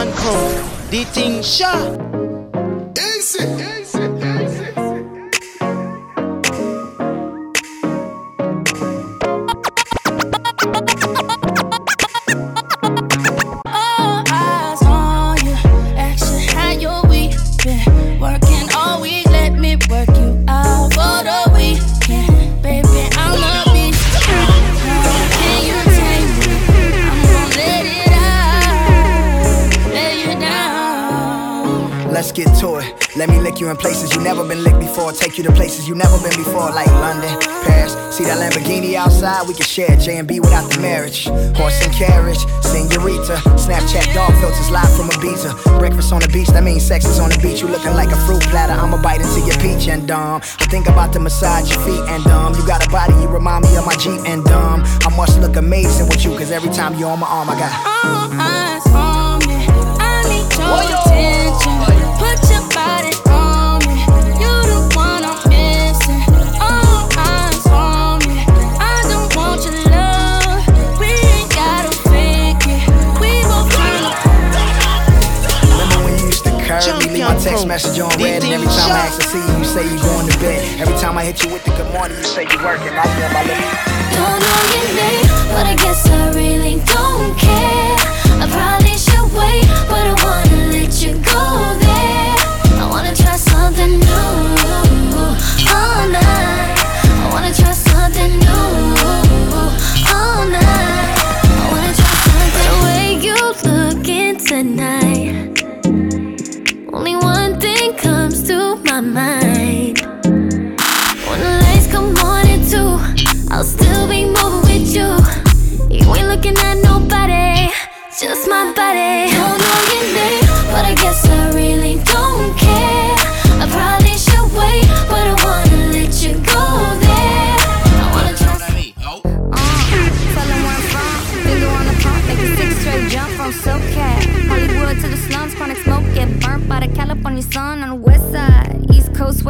champion come, the thing sharp. You never been before, like London, Paris. See that Lamborghini outside? We can share J and B without the marriage. Horse and carriage, senorita. Snapchat dog filters live from Ibiza. Breakfast on the beach, that means sex is on the beach. You looking like a fruit platter. I'ma bite into your peach and dumb. I think about to massage your feet and dumb. You got a body, you remind me of my Jeep and dumb. I must look amazing with you, cause every time you're on my arm, I got. All eyes on me. I need your attention. Put text message on red, and every time I ask to see you, you say you going to bed. Every time I hit you with the good morning, you say you working. I feel my lips. Don't know your name, but I guess I really don't care. I probably should wait, but I wanna let you go there. I wanna try something new all night. I wanna try something new all night.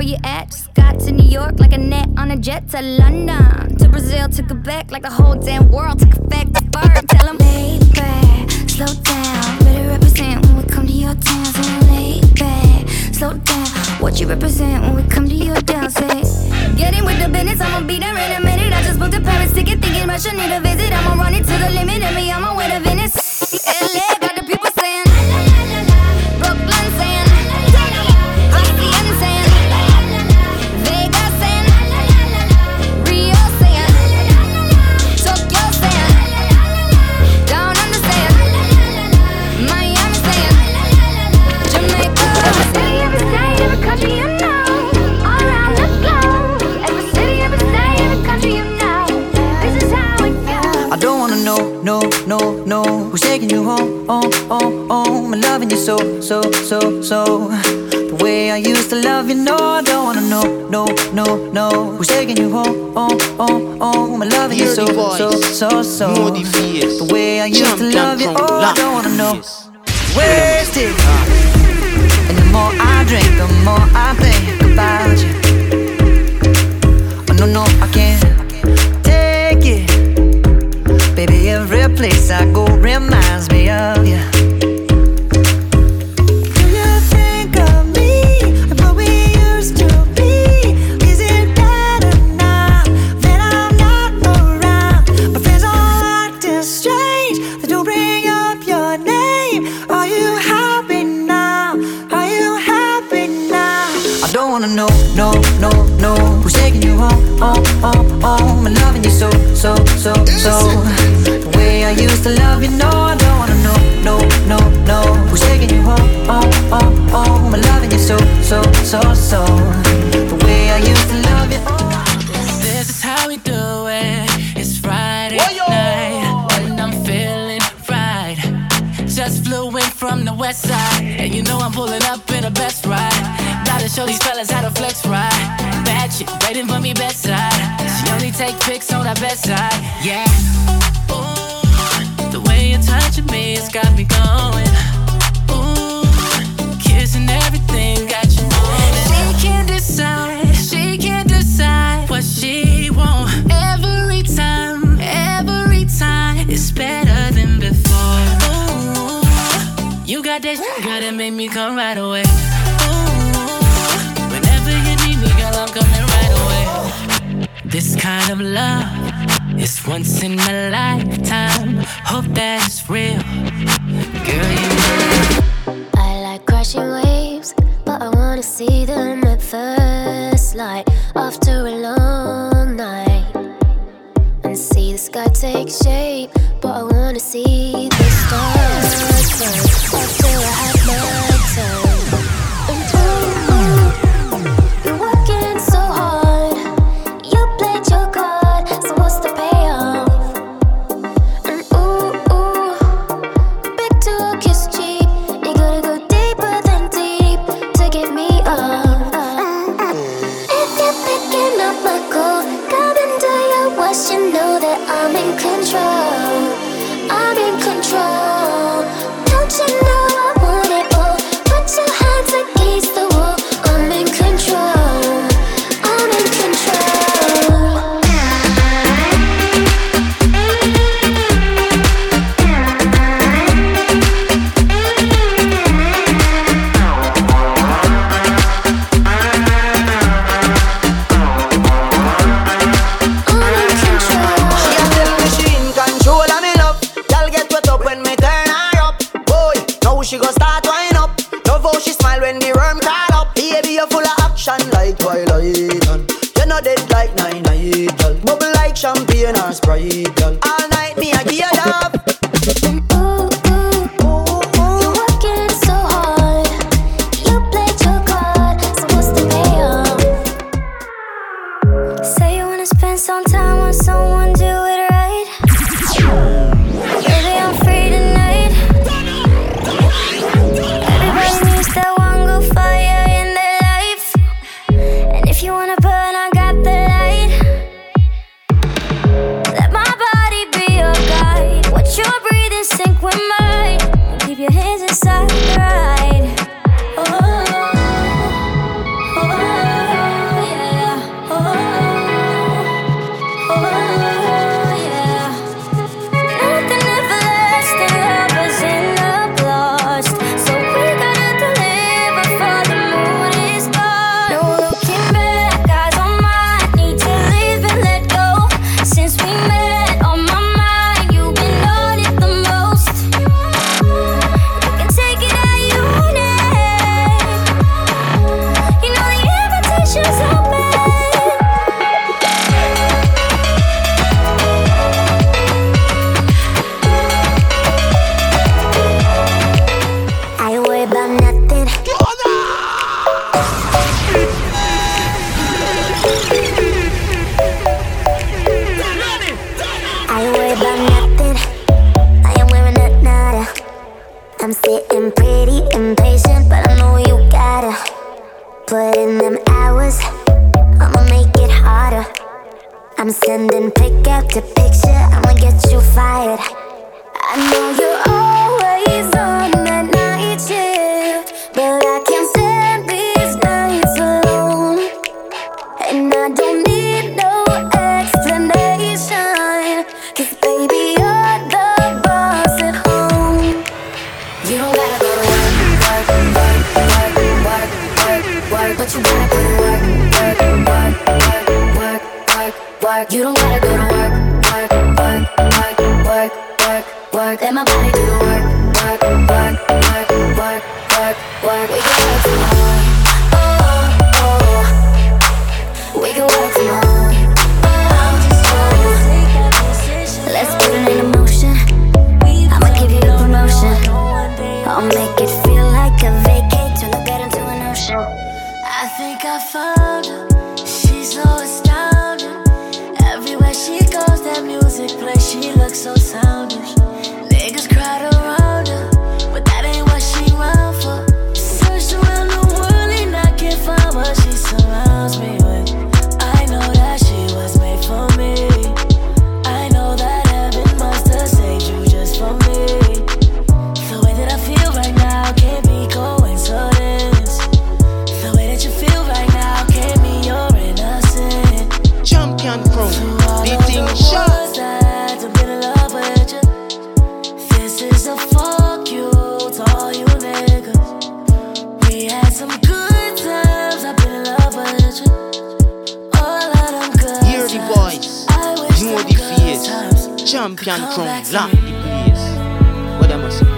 Where you at? Just got to New York like a net on a jet to London. To Brazil, to Quebec, like the whole damn world took effect to bird. Tell 'em, lay back, slow down. Better represent when we come to your town. Say, lay back, slow down. What you represent when we come to your town? Say, get in with the business, I'ma be there in a minute. I just booked a Paris ticket, thinking Russia need a visit. I'ma run it to the limit, and me, I'ma win a Venice. You so, so, so, so. The way I used to love you, no I don't wanna know, no, no, no. Who's taking you oh, oh, oh, home, home, home, home And loving you Hear so, so, so, so the way I used to love you, oh I don't wanna know. Wasted. And the more I drink, the more I think about you. Oh no, no, I can't take it. Baby, every place I go reminds me of you. So, so. The way I used to love you, no, I don't wanna know, no, no, no. Who's taking you home, home, home, home? And loving you so, so, so, so. The way I used to love you, oh. This is how we do it. It's Friday night, and I'm feeling right. Just flew in from the west side, and you know I'm pulling up in a best ride. Gotta show these fellas how to flex right. Bad shit, waiting for me bedside. She take pics on our bedside. Yeah. Ooh, the way you're touching me has got me going. Ooh, kissing everything got you moving. She can't decide. She can't decide what she wants every time. Every time it's better than before. Ooh, you got that, you gotta make me come right away. This kind of love is once in a lifetime. Hope that it's real. Girl, you know. I like crashing waves, but I wanna see them at first light after a long night. And see the sky take shape, but I wanna see back to lock the place. What them a say?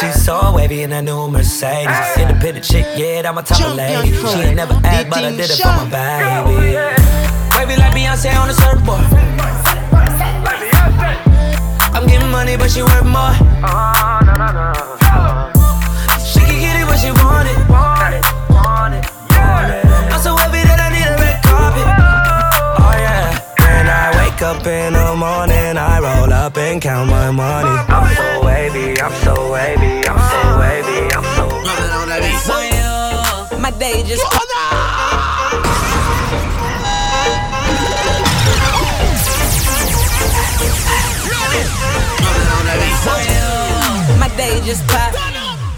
She's so wavy in that new Mercedes. Independent chick, yeah, I'm a top of lady. She ain't never asked, but I did it for my baby. Wavy like Beyonce on the surfboard. I'm getting money, but she worth more. She can get it when she want it. Wake up in the morning, I roll up and count my money. I'm so wavy, I'm so wavy, I'm so wavy, I'm so. My day just. My day just pop.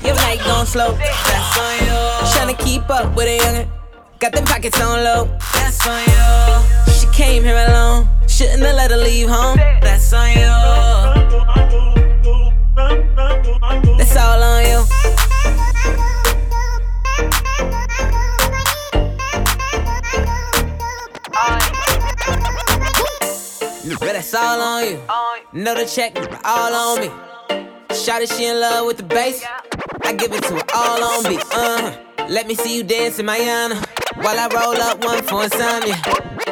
Your night gon' slow. That's on you. Tryna keep up with a youngin'. Got them pockets on low. That's on you. Came here alone. Shouldn't have let her leave home. That's on you. That's all on you. But that's all on you. Know the check, all on me. Shawty, she in love with the bass. I give it to her all on beat. Uh, let me see you dance in Mayana. While I roll up one for insomnia.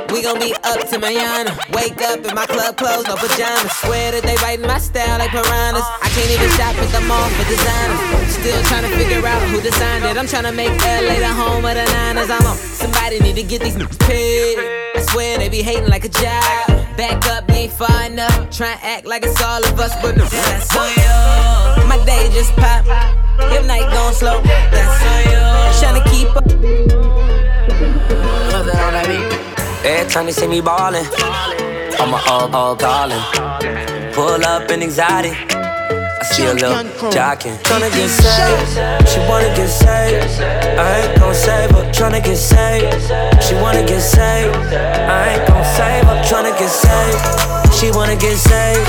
We gon' be up to Mayana. Wake up in my club clothes, no pajamas. Swear that they writing my style like piranhas. I can't even shop at the mall for designers. Still trying to figure out who designed it. I'm trying to make LA the home of the Niners. I'm on. Somebody need to get these niggas paid. I swear they be hating like a job. Back up, you ain't far enough. Try and act like it's all of us, but no, that's on you. My day just pop. Your night gon' slow. That's on you. Tryna keep up. Every time they see me ballin', I'm a all, all callin'. Pull up in anxiety. I see a little jocking. Tryna get saved, she wanna get saved. I ain't gon' save her, tryna get saved. She wanna get saved, I ain't gon' save her, tryna get saved. She wanna get saved,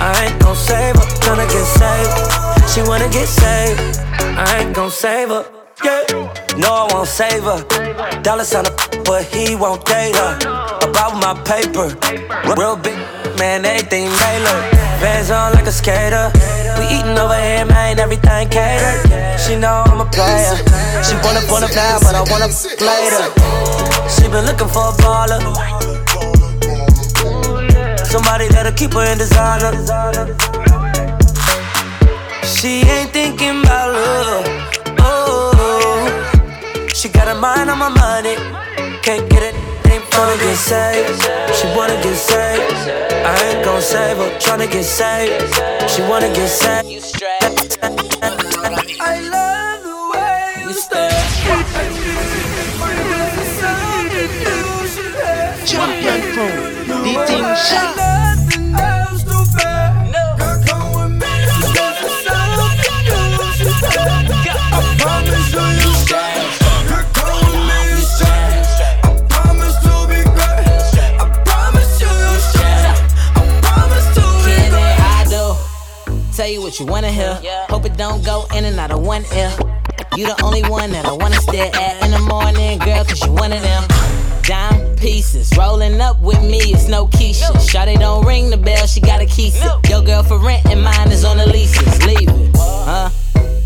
I ain't gon' save her, tryna get saved. She wanna get saved, I ain't gon' save her. Yeah. No, I won't save her. Dollar sign up, but he won't date her. About my paper, real big man, everything Taylor. Vans on like a skater. We eating over here, man, everything catered. She know I'm a player. She wanna wanna now, but I wanna later. She been looking for a baller. Somebody that'll keep her in designer. She ain't thinking about love. She got her mind on my money. Can't get it. Ain't wanna get saved. She wanna get saved. I ain't gon' save her. Tryna get saved. She wanna get saved. You I love the way you stare. Champion crew, the thing shot. You what you wanna hear. Hope it don't go in and out of one ear. You the only one that I wanna stare at in the morning, girl, cause you one of them. Dime pieces, rolling up with me, it's no Keisha. Shawty don't ring the bell, she got a key. Your girl for rent and mine is on the leases. Leave it, huh?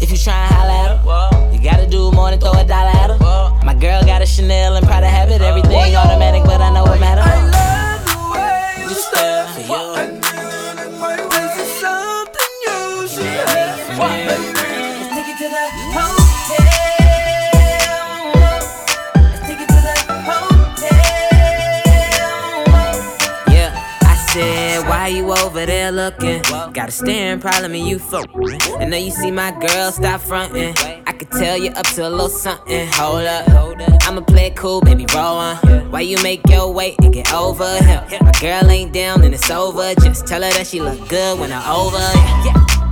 If you try and holla at her, you gotta do more than throw a dollar at her. My girl got a Chanel and Prada habit, oh. everything automatic, but I know what matter. I love the way you stare for you. Why you over there looking? Got a staring problem and you fuck. I know you see my girl, stop fronting. I could tell you up to a little something. Hold up, I'ma play it cool, baby, roll on. Why you make your way and get over here? My girl ain't down and it's over. Just tell her that she look good when I'm over. Yeah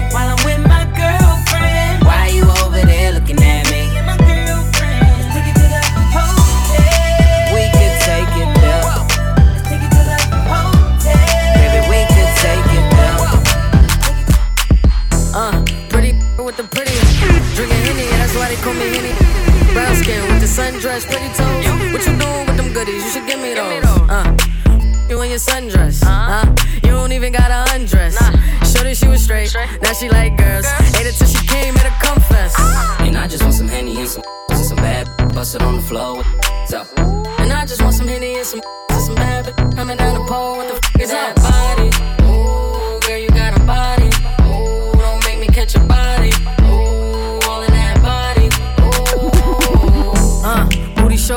Sundress, pretty toes. What you doing with them goodies? You should give me those. Uh, you in your sundress. Uh, you don't even gotta undress. Showed her she was straight. Now she like girls. Ate it till she came, made her confess. And I just want some Henny and some and some bad bust it on the floor. So. And I just want some Henny and some and some bad coming down the pole. What the f is that body?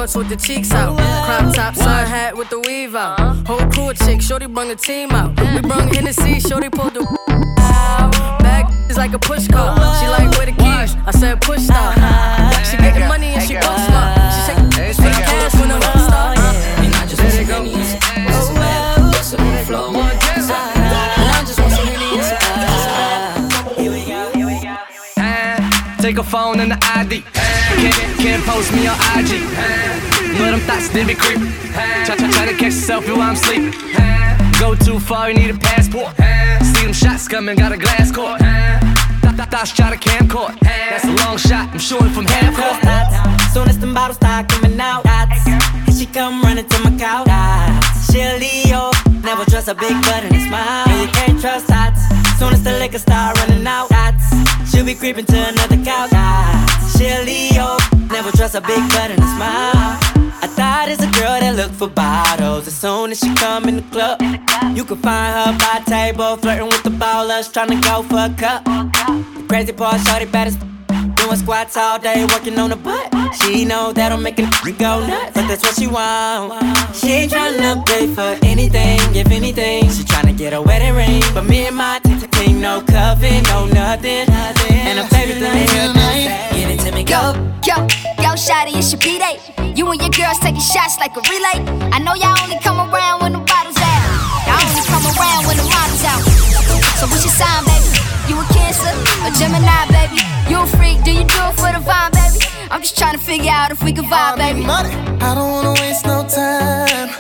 Shorts with the cheeks out. Crop top, sun hat with the weave out. Whole crew of chicks, shorty brung the team out. We brung Hennessy, shorty pulled the out. Bag is like a push car. She like where the keys? I said push stop. She getting money and she book smart. She shake the cash when the rock start. And I just want some Henny and some it on the floor. And I just want some Henny and some Take a phone and the ID. Can't, can't post me on IG. But them thoughts, they be creepin'. Try, try, try to catch a selfie while I'm sleeping. Go too far, you need a passport. See them shots coming, got a glass court. Thoughts try to camcord. That's a long shot, I'm shooting from half court. Soon as them bottles start coming out, and she come running to my couch. She a Leo, never trust a big butt and a smile. You can't trust hots. Soon as the liquor start running out, she'll be creeping to another couch. She a Leo, never trust a big butt and a smile. I thought it's a girl that look for bottles. As soon as she come in the club, you can find her by table, flirting with the ballers, trying to go for a cup. The crazy part, shorty bad as Doing squats all day, working on the butt. She know that'll make it go nuts, but that's what she want. She ain't tryna pay for anything, if anything. She tryna get a wedding ring, but me and my team, no coven, no nothing. And a favorite thing, get it to me, Yo, yo, yo, shawty, it's your B-Day. You and your girls taking shots like a relay. I know y'all only come around when the bottles out. Y'all only come around when the models out. So what's your sign, baby? You a Cancer, a Gemini, baby? A freak? Do you do it for the vibe, baby? I'm just trying to figure out if we can vibe, baby. I don't wanna waste no time.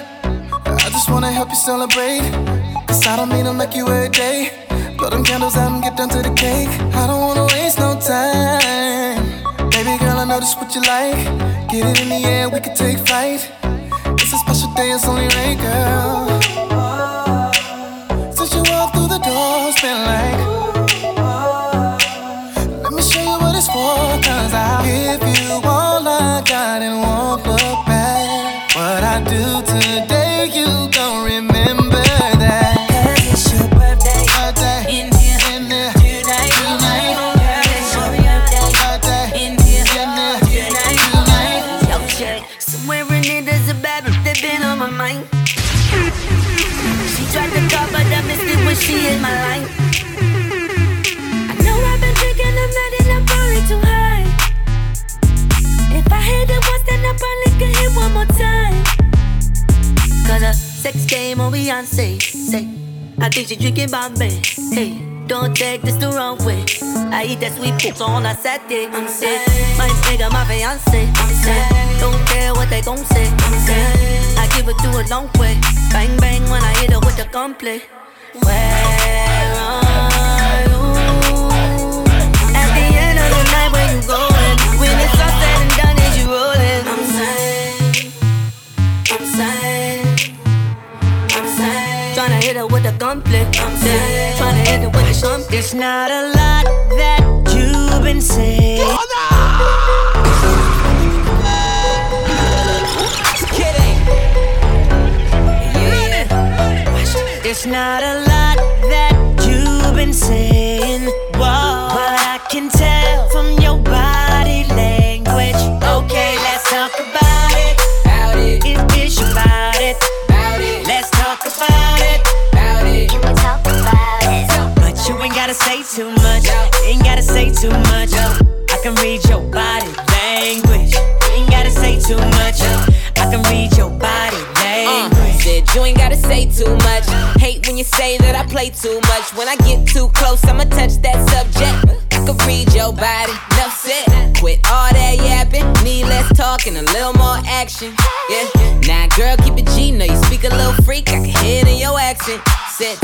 I just wanna help you celebrate. Cause I don't mean to make you every day. Blow them candles out and get down to the cake. I don't wanna waste no time. Baby girl, I know this what you like. Get it in the air, we can take flight. It's a special day, it's only right, girl. Sex game on Beyonce. Say, I think she drinking Bombay. Hey, don't take this the wrong way. I eat that sweet poop on a Saturday. I'm my nigga, my fiance. I'm say, don't care what they gon' say. I'm I give it to a long way. Bang bang when I hit her with the gunplay. Where a gunplay. I'm saying, tryna hit her with a gunplay. It's not a lot that you've been saying. Kidding. Yeah, yeah. It's not a lot that you've been saying. Whoa, but I can tell from your body language. Okay, let's gotta say too much. Ain't gotta say too much. I can read your body language. Ain't gotta say too much. I can read your body Uh, language. said you ain't gotta say too much. Hate when you say that I play too much. When I get too close, I'ma touch that subject. I can read your body, enough said. Quit all that yapping, need less talking, a little more action. Yeah, now girl, keep it G. Know you speak a little freak, I can hear it in your accent. Said,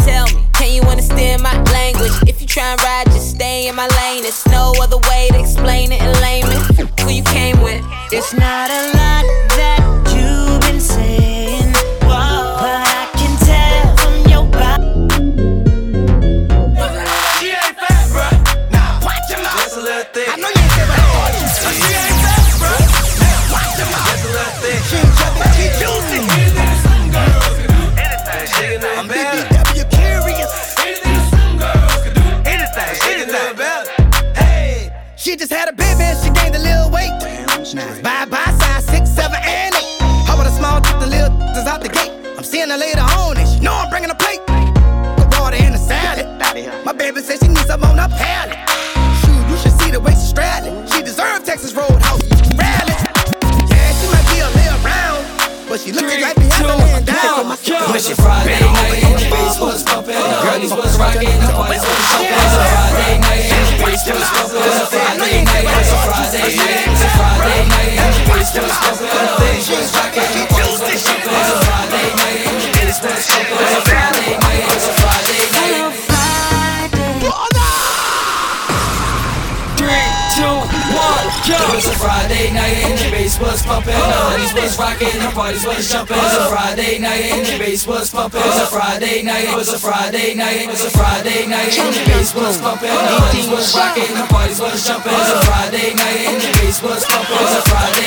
Friday night, it was a Friday night, it was a Friday night and the bass was pumping. The honeys was rocking, the parties was jumping. It was a Friday night and the bass was pumping. It was a Friday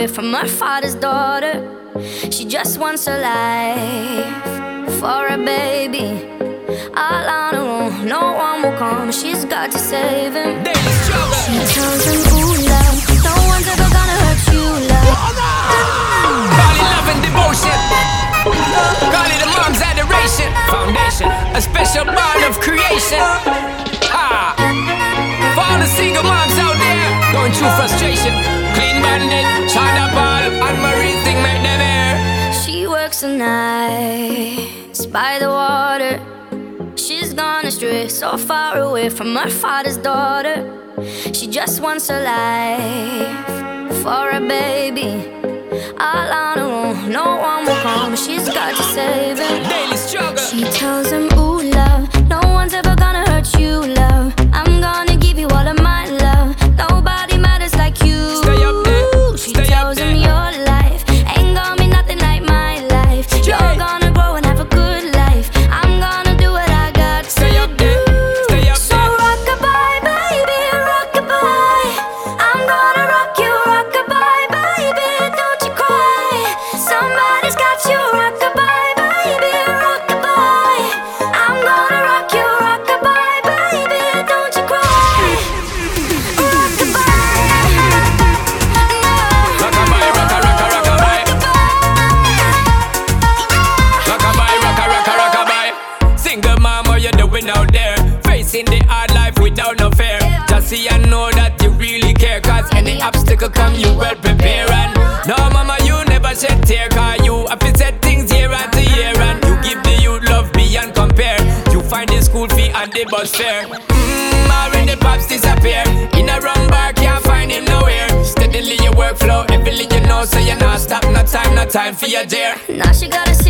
away from her father's daughter. She just wants a life for a baby. All on her own, no one will come. She's got to save him. She tells him, Ooh, love, no one's ever gonna hurt you, love. Body love and devotion. Call the mom's adoration. Foundation, a special bond of creation. Ah. For all the single moms out there going through frustration bandit, Sean da Paul, and Marie Sing make them air. She works the night, by the water. She's gone astray, so far away from her father's daughter. She just wants a life for a baby. All on her own, no one will come. She's got to save him. Daily struggle. She tells him, Ooh, love, no one's ever gonna hurt you. Love. the bus fare. Mmm, the pops disappear. In a wrong bar, can't find him nowhere. Steadily your workflow, everything you know, so you're not stop. No time, no time for your dear. Now she gotta see.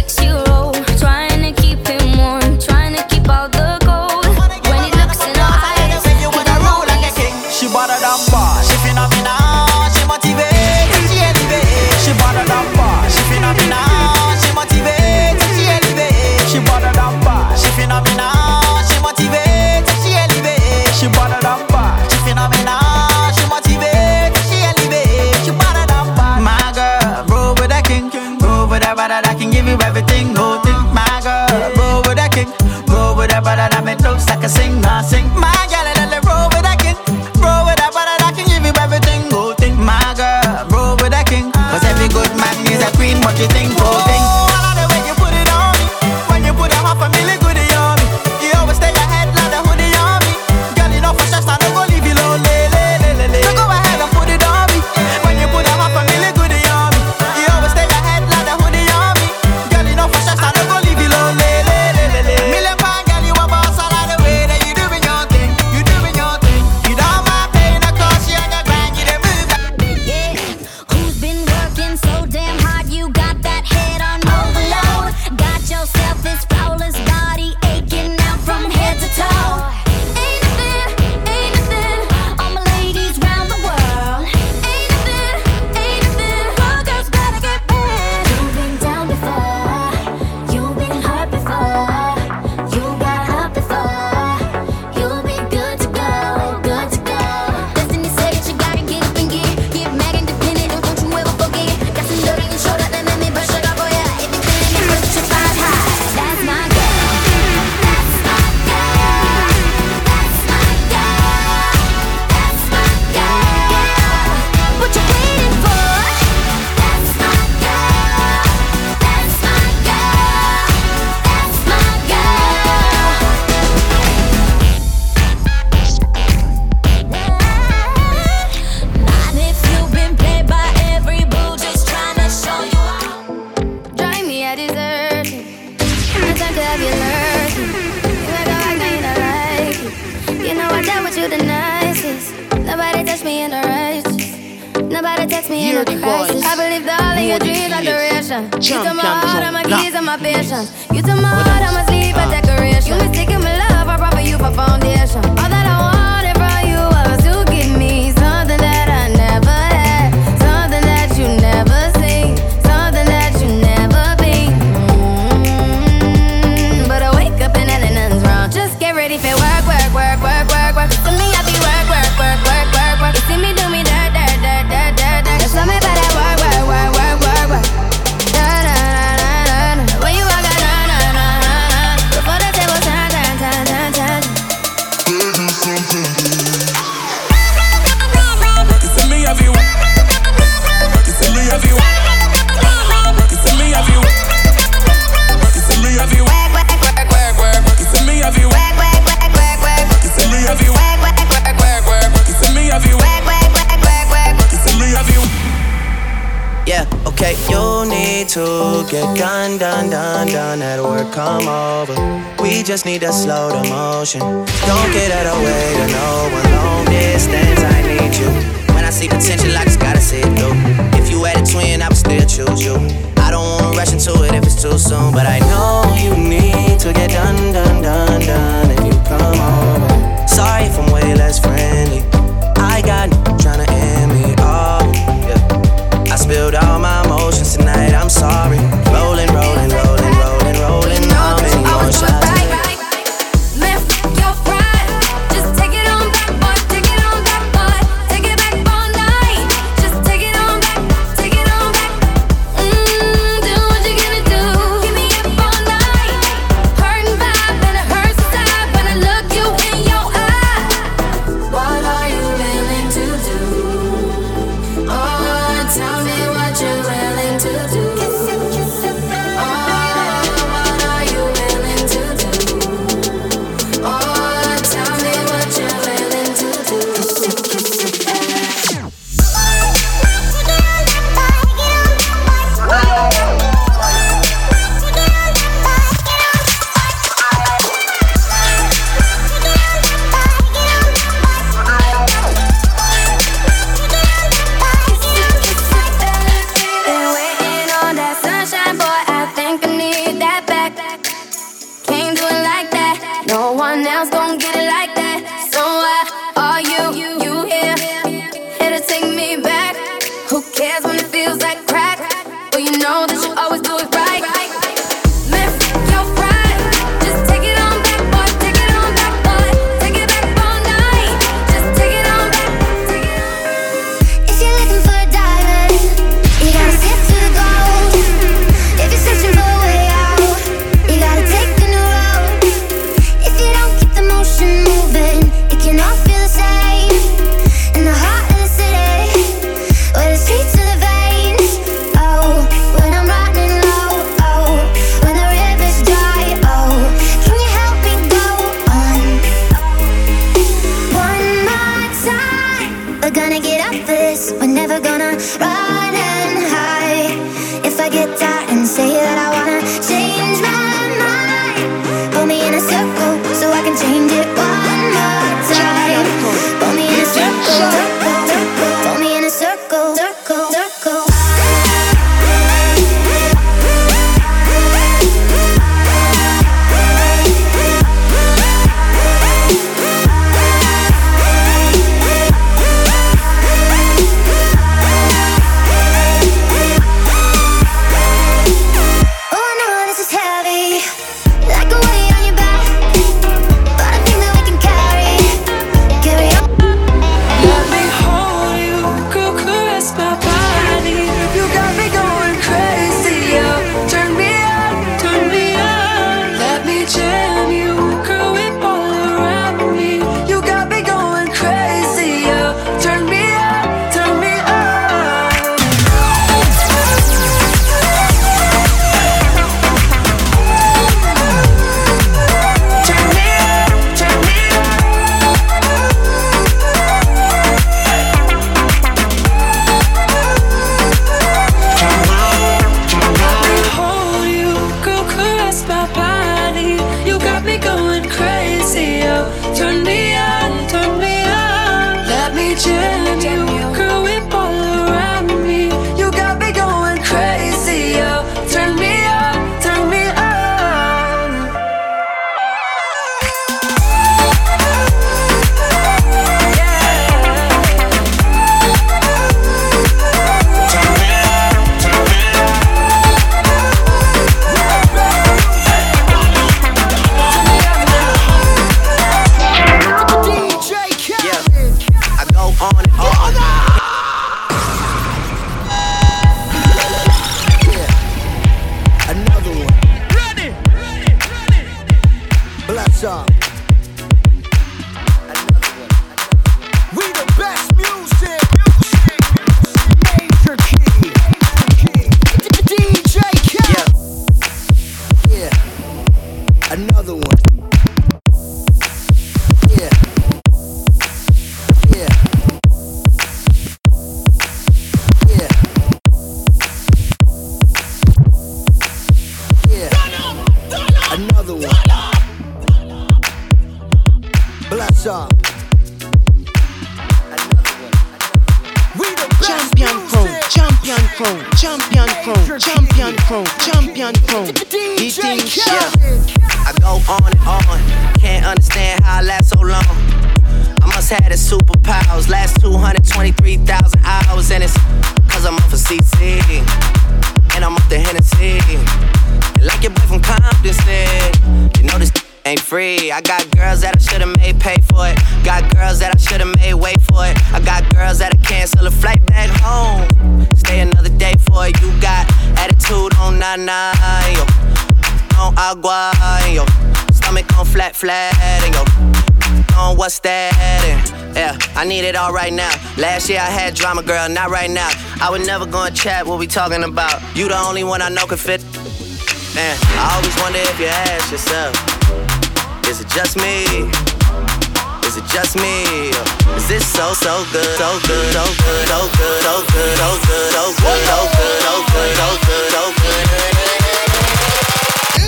year I had drama, girl, not right now. I would never go and chat what we talking about. You the only one I know can fit. Man, I always wonder if you ask yourself, is it just me? Is it just me? Is this so so good? So good, so good, so good, so good, so good, so good, so good, so good, so good, so good.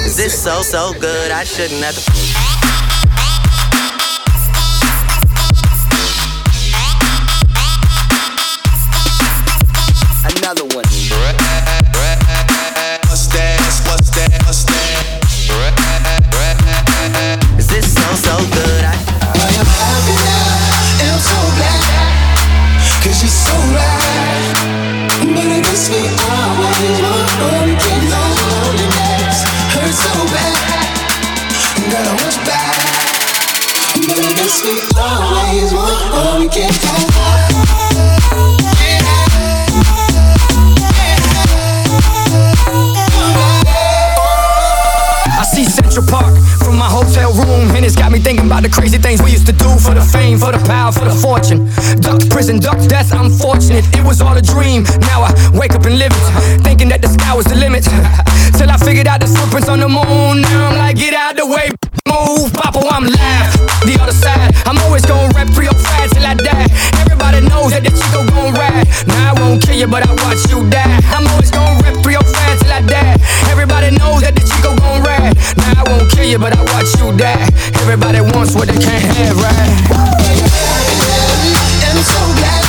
Is this so so good? I shouldn't have to. the crazy things we used to do for the fame, for the power, for the fortune. Duck prison, duck death, I'm fortunate. It was all a dream. Now I wake up and live it, thinking that the sky was the limit. Till I figured out the footprints on the moon. Now I'm like, get out the way move, Papa, I'm live. The other side, I'm always gonna for your fans till I die. Everybody knows that the Chico gon' ride. Now I won't kill you, but I watch you die. I'm always gonna for your fans till I die. Everybody knows that the Chico gon' ride. Now I won't kill you, but I watch you die. Everybody wants what they can't have, right? I'm so glad.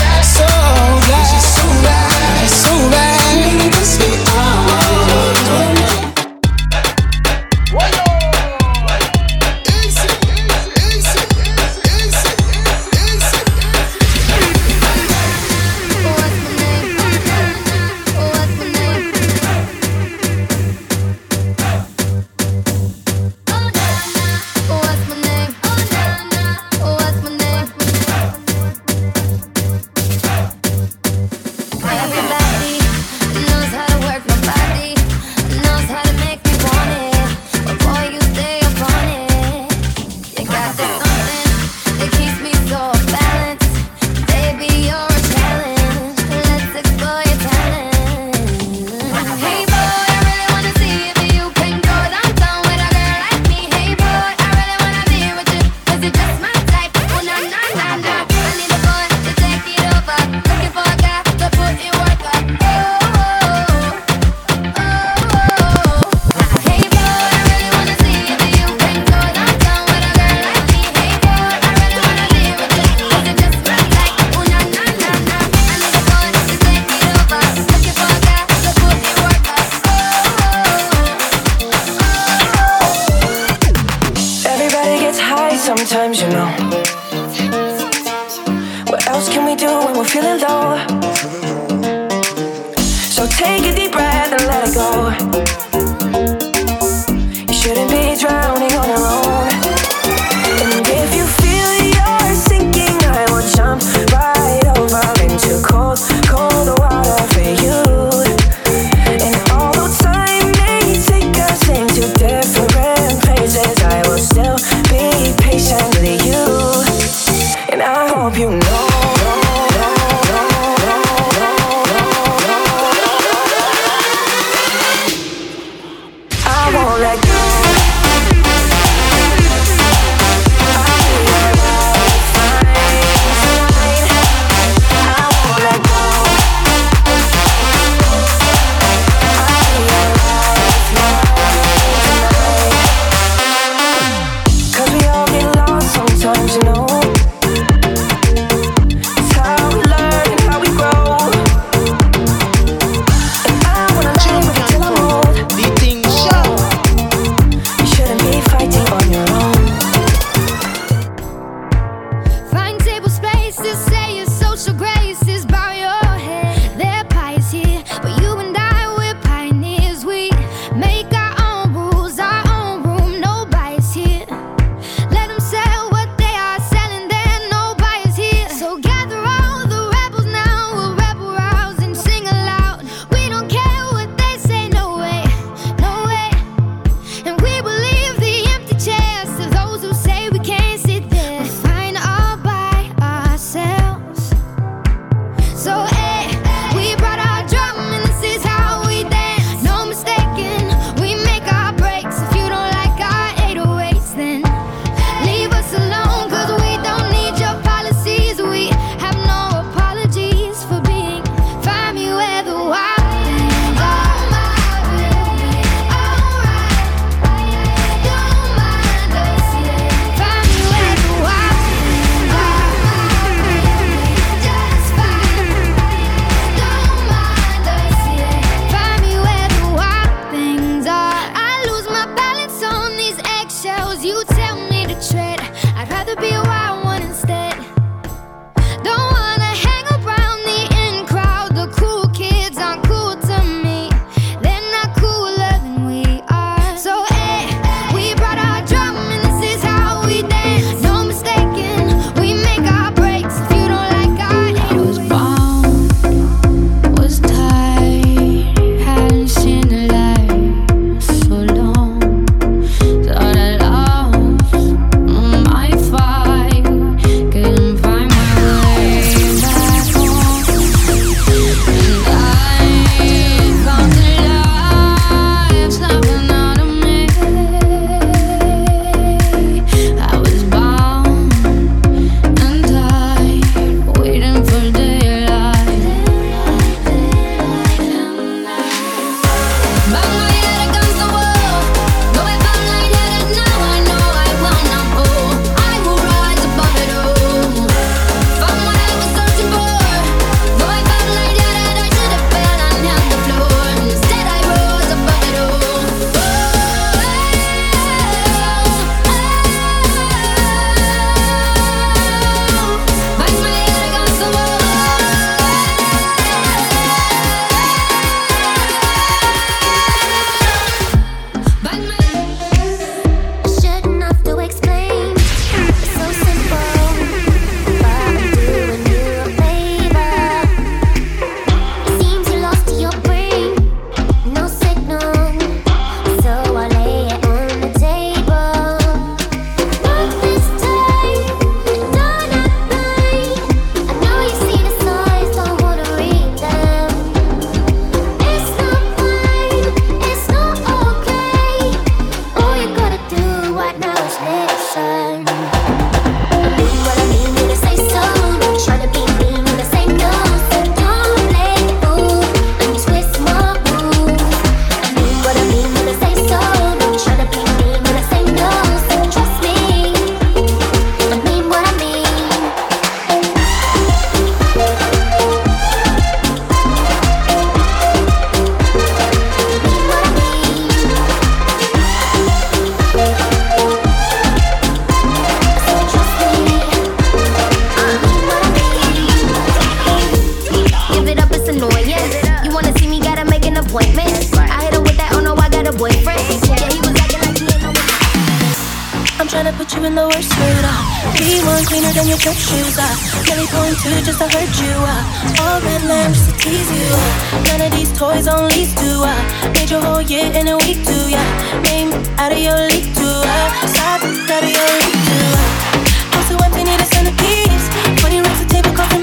confused. Uh, I really point to just to hurt you. I all red lamp just to tease you. Uh, none of these toys on lease to I made your whole year in a week too. Yeah, name out of your league too. I stop out of your league too. I'm so empty, need a centerpiece. Twenty rings the table, coffee.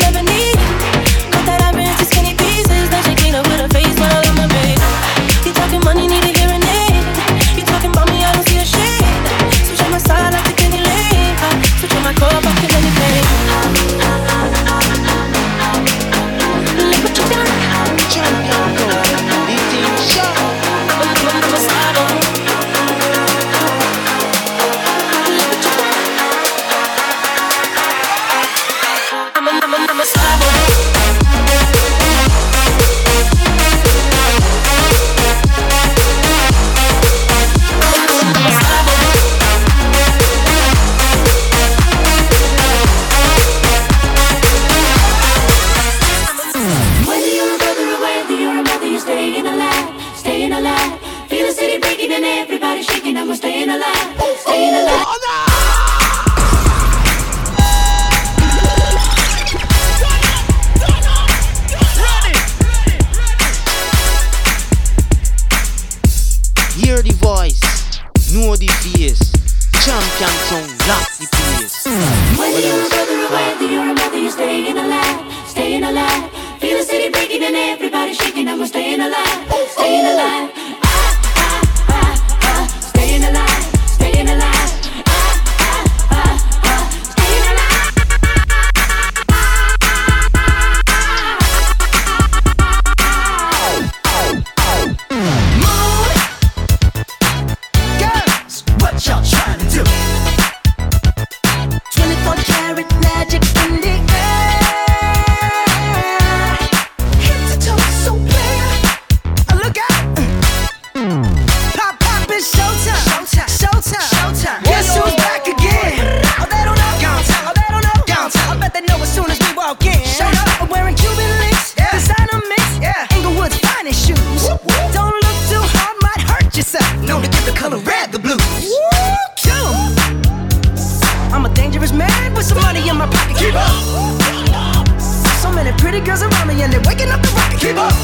They're waking up the rocket. Keep up.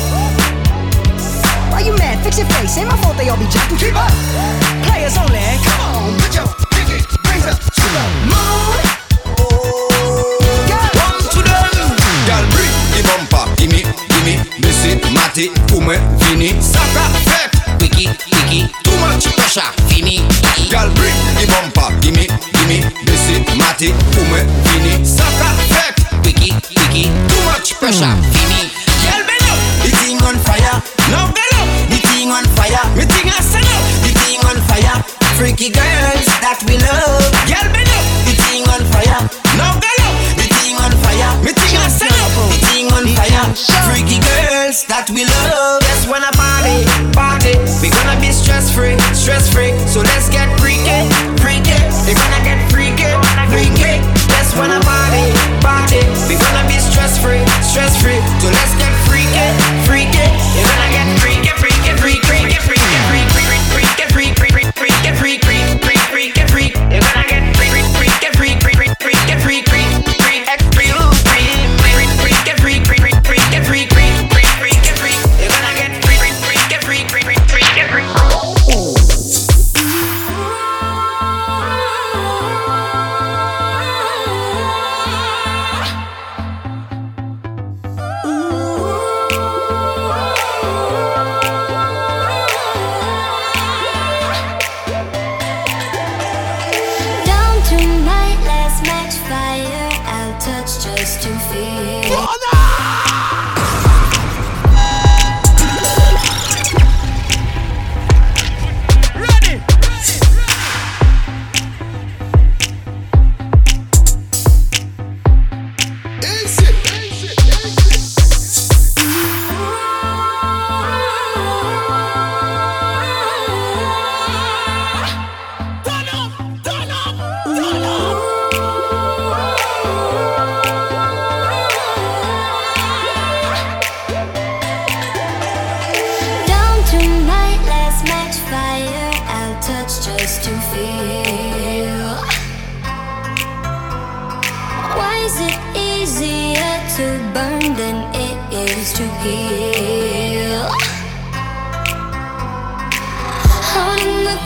Why you mad? Fix your face. Ain't my fault they all be jocking. Keep up. Players only. Come on, put your pinky rings up to the moon. Bumper, gimme, gimme, missy, matty, fume, vini, saka, fep, wiki, wiki, too much pressure, Fini. Girl, bring the bumper, gimme, gimme, missy, matty, fume, vini, saka, fep, wiki, wiki, much pressure. Mm.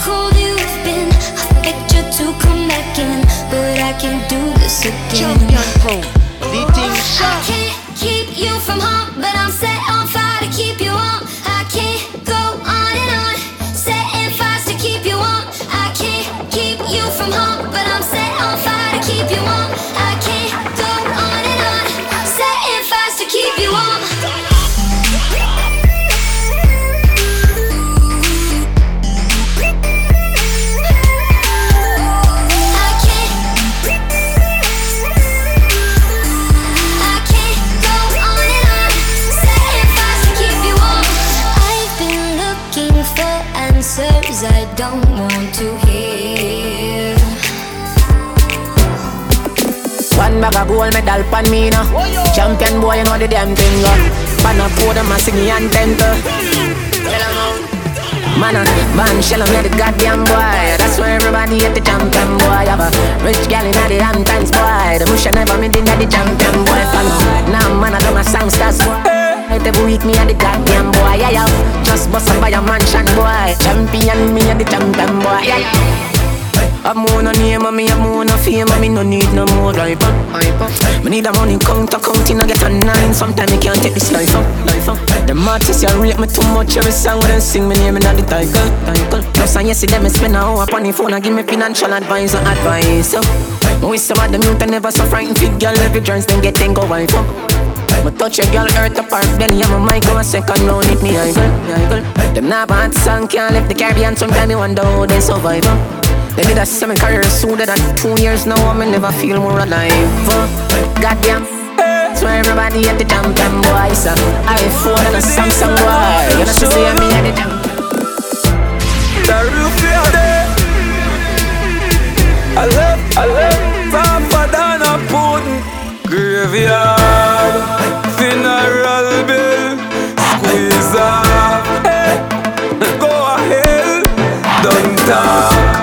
Cold you've been, I to come back in, but I can't do this again. Champion Pro, the thing I can't keep you from home, but I'm set Of gold medal pan me now. Champion boy, you know the damn thing. Uh. Pan a podium, I sing the anthem. Man, uh, man, shell on the goddamn boy. That's why everybody at the champion boy. Have a rich gal in the Hamptons boy. The bush never made in the champion boy. Follow. Now, man, I don't a songsters boy. Every week me and the goddamn boy, yeah, yeah. Just bust up by a mansion boy. Champion me and the champion boy, yeah, yeah. I'm on a name and me I'm on a fame and me no need no more life up, hype up. Me need a money counter counting I get a nine. Sometimes me can't take this life up, life up. The artists you rate me too much every song when sing me name in the title, title. Plus and you see them me spend a hour upon the phone and give me financial advice or advice. So, me some of them youth and never so frightened fit girl every joints then get ten go wife up. Me touch a girl earth apart belly and my mic go a second round hit me idle. Them nah bad song can't left the Caribbean sometime me wonder how they survive. They did a seven career sooner than two years now I me never feel more alive. uh. Goddamn. So everybody at the champion boy, so I phone and a Samsung boy. You know to see me at the jam. The roof is there. I love, I love Papa a pudding Graveyard Funeral bill Squeeze off hey. Go ahead Don't talk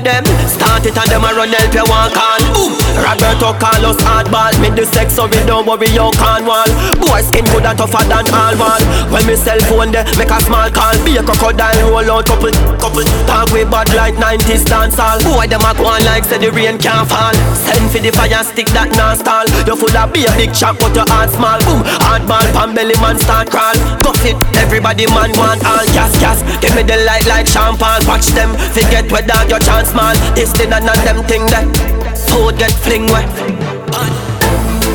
The start it and them a run help you walk on. Boom. Roberto Carlos hardball. Me the sex so we don't worry you can wall. Boy skin good and tougher than all wall. When me cell phone there make a small call. Be a crocodile roll out couple couple. Talk with bad like 90s dance all. Boy them a go on like say the rain can't fall. Send for the fire stick that non stall. You full of be a big chop but your heart small. Boom. Hardball pan belly man start crawl. Cuff it. Everybody man want all gas gas. Give me the light like champagne. Watch them forget down your chance man. This and none them thing that food get fling wet.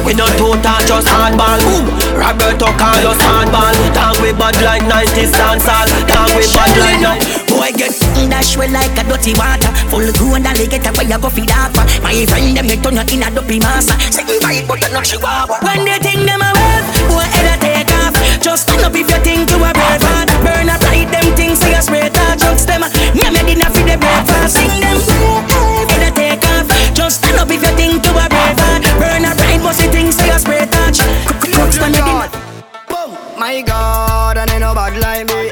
We no total, just hardball Boom, Roberto Carlos hardball Down we bad like 90s dancehall Down we bad like no Boy get in dash well like a dirty water Full grown and get away you go feed off My friend them get turn you in a dopey massa Say we right but you not chihuahua When they think them a wave, boy head a take off Just stand up if you think to a brave heart Burn up light them things say a spray touch Drugs them, me me dinner for the breakfast Sing them, Just stand up if you think to a brave heart Burn up light but say things say a spray touch Drugs them, me dinner My God, and ain't no bad like me.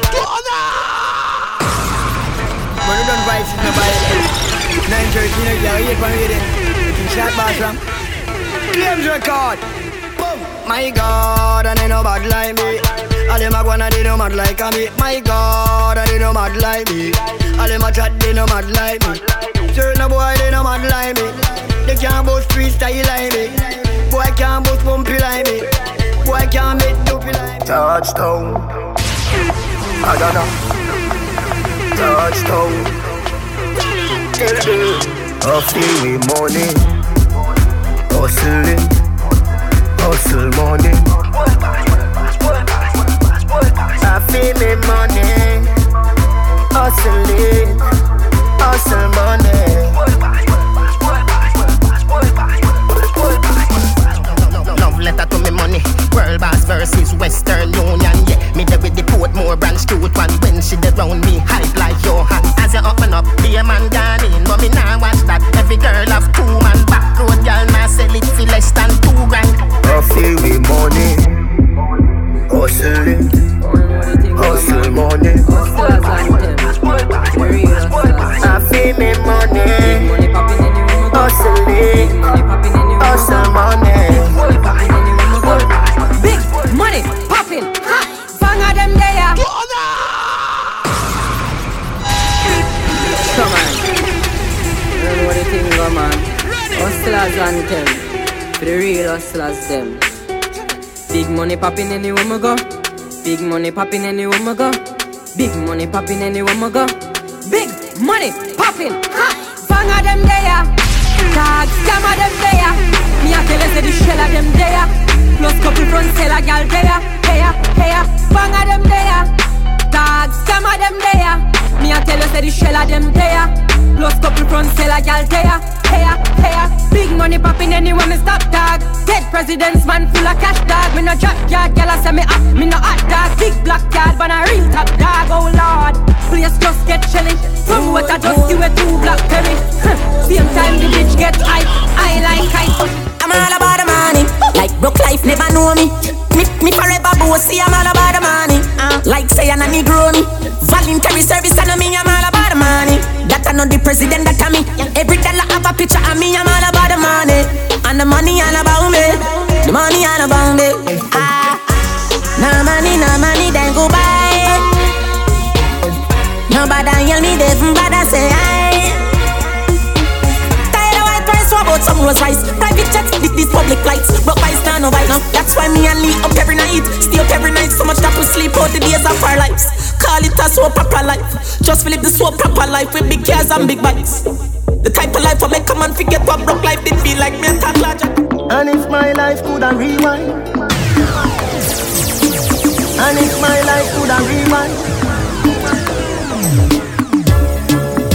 When you done vibes in the body, 913, you get eight one with it. You can shot bass from Claims record. Boom. My God, and ain't no bad like me. All them a wanna they no mad like me. My God, and they no mad like me. All them a chat they no mad like me. Certain boy they no mad like me. They can't boast freestyle like me. Boy can't boast bumpy like me. Boy can't make dopey like me. Touchdown. I don't know. Touchdown. Hustling money. Hustling. Hustle money me me money, hustling, hustle money. Love letter to me money. World boss versus Western Union. Yeah, me there with the Portmore branch to it one. When she there round me, hype like your hand. As you open up, be a man gone in, but me now watch that. Every girl have two man back road, girl now sell it for less than two grand. Coffee me money hustling, hustle money. I feel me money, hustling, money. Big money popping! Bang at them. Come on, do you think. Hustlers and them, the real hustlers them. Big money popping anywhere we go. Big money popping anywhere we go. Big money popping anywhere we go. Big money popping. Ha! Fang of them there. Tag, scam of them there. Me a tell you say the shell of them there. Plus couple front seller gal there. Hey, hey, fang of them there. Tag, scam of them there. Me a tell you say the shell of them there. Plus couple front seller gal there. Hey, hey, big money popping anywhere me stop tag. Dead presidents man full of cash dog. Me no drop yard, gal I say me up. Me no hot dog. Big black card, but a real top dog. Oh lord, place just get chilly. From what I just do with two blackberry. Huh. Same time the bitch get high. I like high. I'm all about the money. Like broke life never know me. Me, me forever bossy. I'm all about the money. Uh, like say I'm a Negro me. Voluntary service and me. I'm all about the money. That I know the president that I me. Every dollar have a picture of me. I'm all about the money. And the money all about me. The money all about me. Ah, no money, no money, then go buy. Nobody yell me, they from bad I say about some rose rice? Private jets, this, this public lights. But vice now, no now. That's why me and Lee up every night. Stay up every night, so much that we sleep out the days of our lives. Call it a soap proper life. Just live the soap proper life with big cars and big bikes. The type of life I make a man forget what broke life did feel like me and And if my life could have rewind And if my life could rewind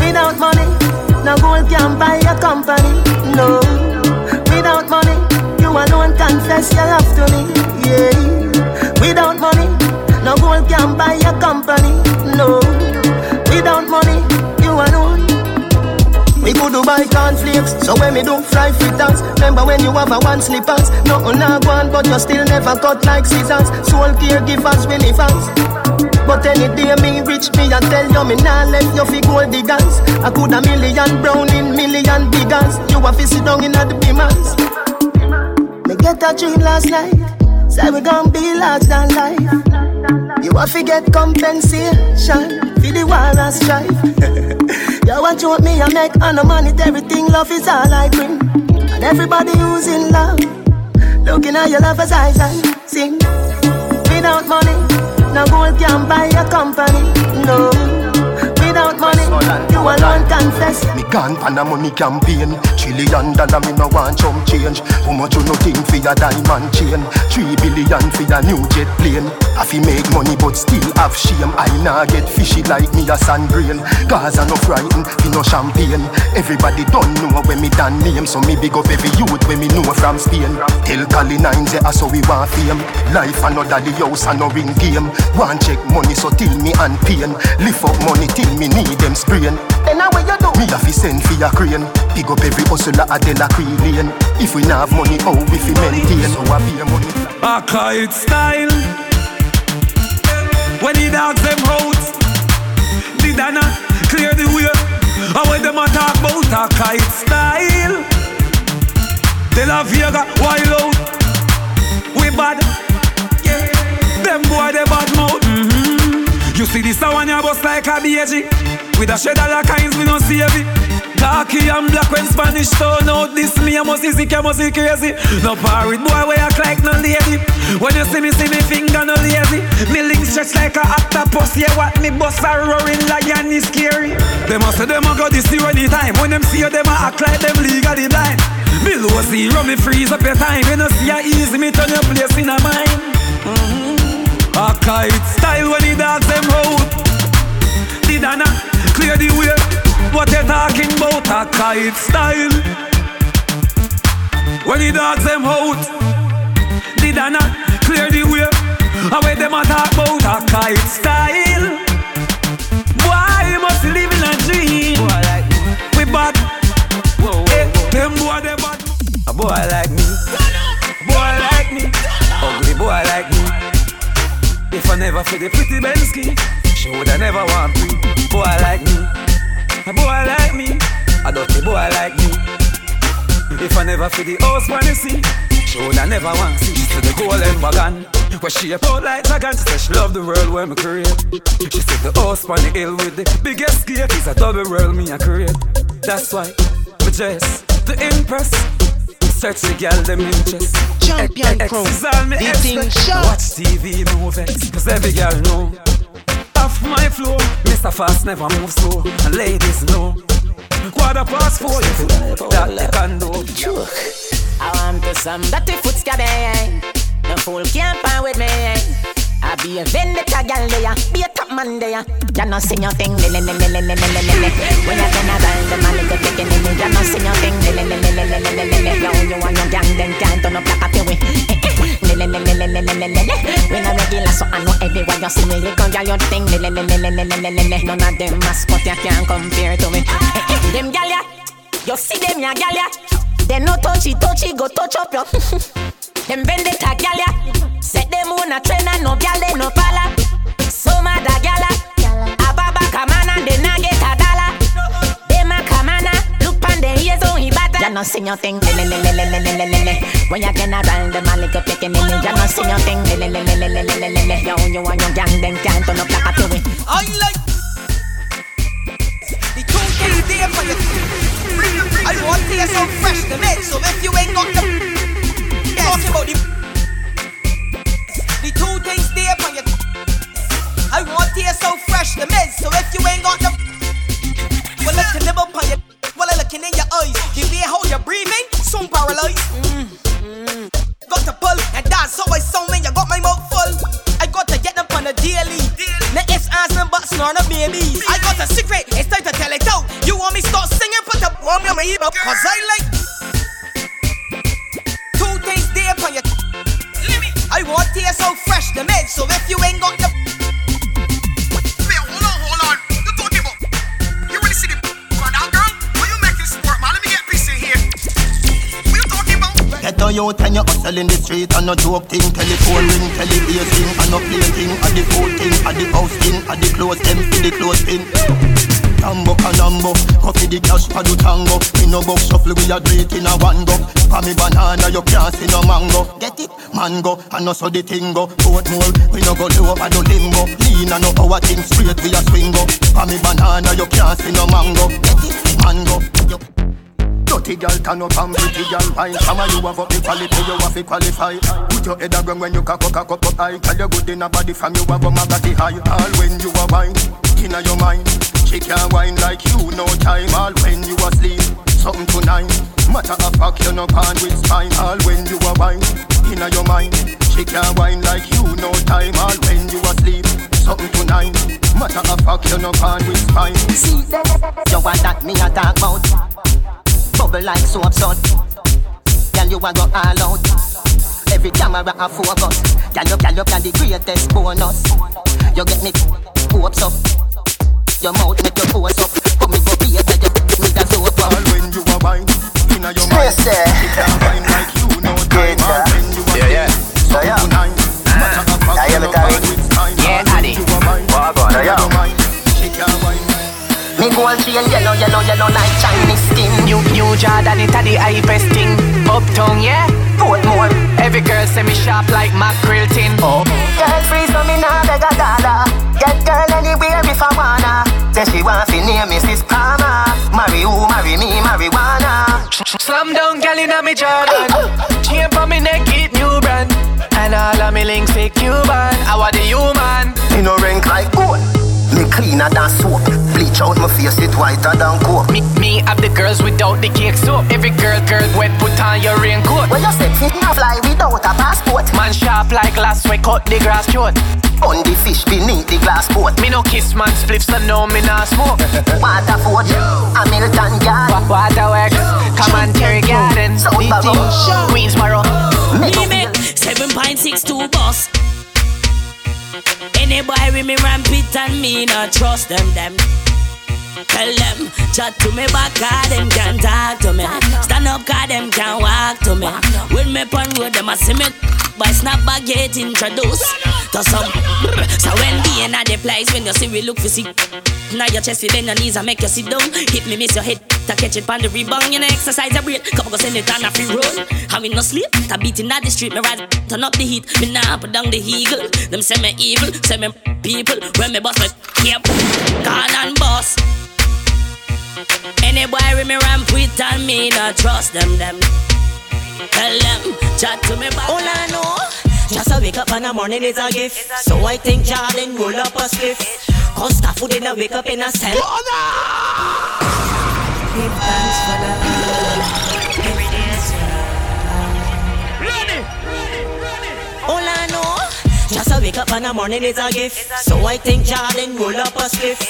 Without money, no gold can buy a company No. Without money, you alone confess your love to me Yeah. Without money, no gold can buy a company No. Without money, you alone. Me go to buy cornflakes, so when me do fry fritters Remember when you have a one slippers? Nothing I want, but you still never cut like scissors. Soul caregivers, we me fans But any day me rich, me I tell you Me nah left you fi gold diggers I could a million brown in million biggers You a fi sit down in the beamers Me get a dream last night. Say we gon' be large than life. You a fi get compensation For the war and strife. You watch what me I make on the money. Everything love is all I bring. And everybody who's in love Looking at your lover's eyes and sing. Without money No gold can buy a company No. Without money You alone confess. Me gone pan a money campaign. Trillion dollar me no want chump change. How much you no think for your diamond chain? Three billion for your new jet plane. I fi make money but still have shame. I nah get fishy like me a sand grain Cause I no frightened fi no champagne. Everybody don't know when me done name. So me big up every youth when me know from Spain. Tell Cali nine say I so we want fame. Life another the house and no ring game. Want check money so till me and pain. Lift up money till me need them sprain Then how you do? Me a fi send fi a crane. Pick up every hustler a Dela Cree lane If we nah have money how we fi maintain? So I pay money A kite style. When the dogs them out The Dana clear the way. And when them a talk about a kite style De La Vega wild out. We bad. Yeah. Them boy they bad. mouth. You see this one ya bust like a BG With a shed la kinds we don't see it Darky and black when Spanish turn out This me a must sick, a must crazy. No parrot boy way act like no lady. When you see me, see me finger no lazy. Me link stretch like a octopus Yeah, what me bust a roaring lion is scary. Them a say them a go this zero anytime When them see you, them a act like them legally blind. Below zero, me freeze up your time. You see how easy me turn your place in a mine mm-hmm. A kite style when the dogs them out The Dana clear the way what you talking about? A kite style. When the dogs them out, the Dana clear the way. And when them a talk about a kite style. Boy, you must live in a dream. Boy like me. We bad. Whoa, whoa, eh, hey, them boy they bad. A boy like me. If I never feel the pretty Bensky, she woulda never want me. Boy like me. A boy like me, a dirty boy like me. If I never feel the house you see, she would I never want see. She the golden wagon, where she a out like dragon. She said she love the world when me create. She said the house on the hill with the biggest gate is a double world me a create. That's why me dress to impress. Search the girl them interest. Champion X crown. is all me The thing expect. sharp. Watch TV movies, cause every girl know. Off my floor. Mr. Fast never move slow, and ladies know. Quarter past four, you feel that they can do. I want to some dirty foot scabby. No fool can't find with me. I be a vendetta gal there, be a top man there. You know sing your thing, le le le le le le le le le. When you turn around, them a little taking in. You know sing your thing, le le le le le le le le le. Yo, you and your gang, them can't turn up like a peewee. Le le le le le le le le le le. We no regular, so I know everywhere you see me. You gon' your thing, le le le le le le le le le. None of them mascot you can't compare to me. Them gal ya, you see them ya gal ya. They no touchy touchy, go touch up your. Them vendetta gyal ya. Set them on a train and no gyal they no pala. So mad a gal A baba come on and then I get a dollar. Them a come on look pon them ears on he batter. You no see your thing. le le le le le le le le le. When you get around them a little picking in You no see your thing. le le le le le le le le le. and you and your gang them can't turn up like a two. I like. The two KDM for you. I want to hear some fresh to make, so if you ain't got the talking about the the two things there for you. I want to so fresh the mix, so if you ain't got the well, look to up on you. Well, I looking in your eyes, the way how you're breathing, so paralyzed. Mm-hmm. Got to pull and dance, so I sound when you got my mouth full. I got to get them on a daily. No ifs, ands, but no babies. I got a secret, it's time to tell it out. You want me start singing, put the bomb on my ear, cause I like grape on your Limit. I want to taste fresh the made, so if you ain't got the Get on your and you hustle the street And no joke thing, telephone ring, telephone And no play thing, the food thing add the house thing, add the clothes them, the clothes thing Tambo canambo, for the cash for the tango. Me no go shuffle, we a do it in a one go. For me banana, you can't see no mango. Get it, mango, and no so the thing go. Boat more, we no go low over the limbo Lean and no our thing straight, we a swing go. For me banana, you can't see no mango. Get it, mango, you Dirty girl turn up and pretty girl wine Some of you have up the quality, you have to qualify. Put your head around when you cock up, cock up, up high Tell you good in a body from you have a magazine high. All when you are wine, inna your mind She can't wine like you, no time. All when you asleep, something tonight Matter of fact, you no pan with spine All when you are wine, inna your mind. She can't wine like you, no time. All when you asleep, something tonight Matter of fact, you no pan with spine See, you want that me a talk about Bubble like soap sun Girl, you a go all out. Every camera a focus. Girl, you, girl, you can the greatest bonus. You get me hopes up Your mouth make your pose up Come me go be a you me the soap up All when you are wine, inna your mind Space there. She eh? can't wine like you, no time All eh? when you are Yeah, yeah. so yeah. tonight Matter of fact, you no pan with spine Yeah, All when Addy. you are wine, Walk on, inna yeah. your mind She can't wine Me gold chain yellow, yellow, yellow like Chinese skin New, new Jordan, it a the hypest thing. Uptown, yeah. Portmore. Every girl say me sharp like mackerel tin. Oh. Girl free so me nah beg a dollar Get girl anywhere if I wanna Say she want fi name Mrs. Palmer Marry who, marry me, marijuana Slam down, gal inna me Jordan. Chain for me neck, it new brand. And all of me links fake Cuban. I want the human. Me no rank like gold cleaner than soap Bleach out my face, it whiter than coke Me, me have the girls without the cake soap. Every girl, girl, wet, put on your raincoat. Well you said fit not fly without a passport Man sharp like glass, we cut the grass short. On the fish beneath the glass boat Me no kiss man spliffs, so no me nah smoke. Waterford, Hamilton Yard Wa- Waterworks, come on Terry Garden, South the Barrow. team, Queensborough. Me Me make 7.62 boss. Any boy with me rampant and me not trust them them. Tell them, chat to me back, cause them can talk to me. Stand up, cause them can walk to me. With me pon road, them a see me by snap back get introduced to some. So when we in the place, when you see we look for see. Now your chest, then your knees, and make you sit down. Hit me, miss your head, to catch it on the rebound. You know, exercise a break. Couple go send it on a free road. We no sleep, ta beating at the street. Me rise, turn up the heat. Me nah put down the eagle. Them say me evil, say me people. When me boss, me yep, gone and boss. Any boy with me ramp with and me not trust them them. Tell them, chat to me back. All I know, just a wake up in the morning is a gift. So I think Jordan roll up a spliff. Cause the in a wake up in a cell. Give thanks for that. All I know, just a wake up in the morning is a gift. So I think Jordan roll up a spliff.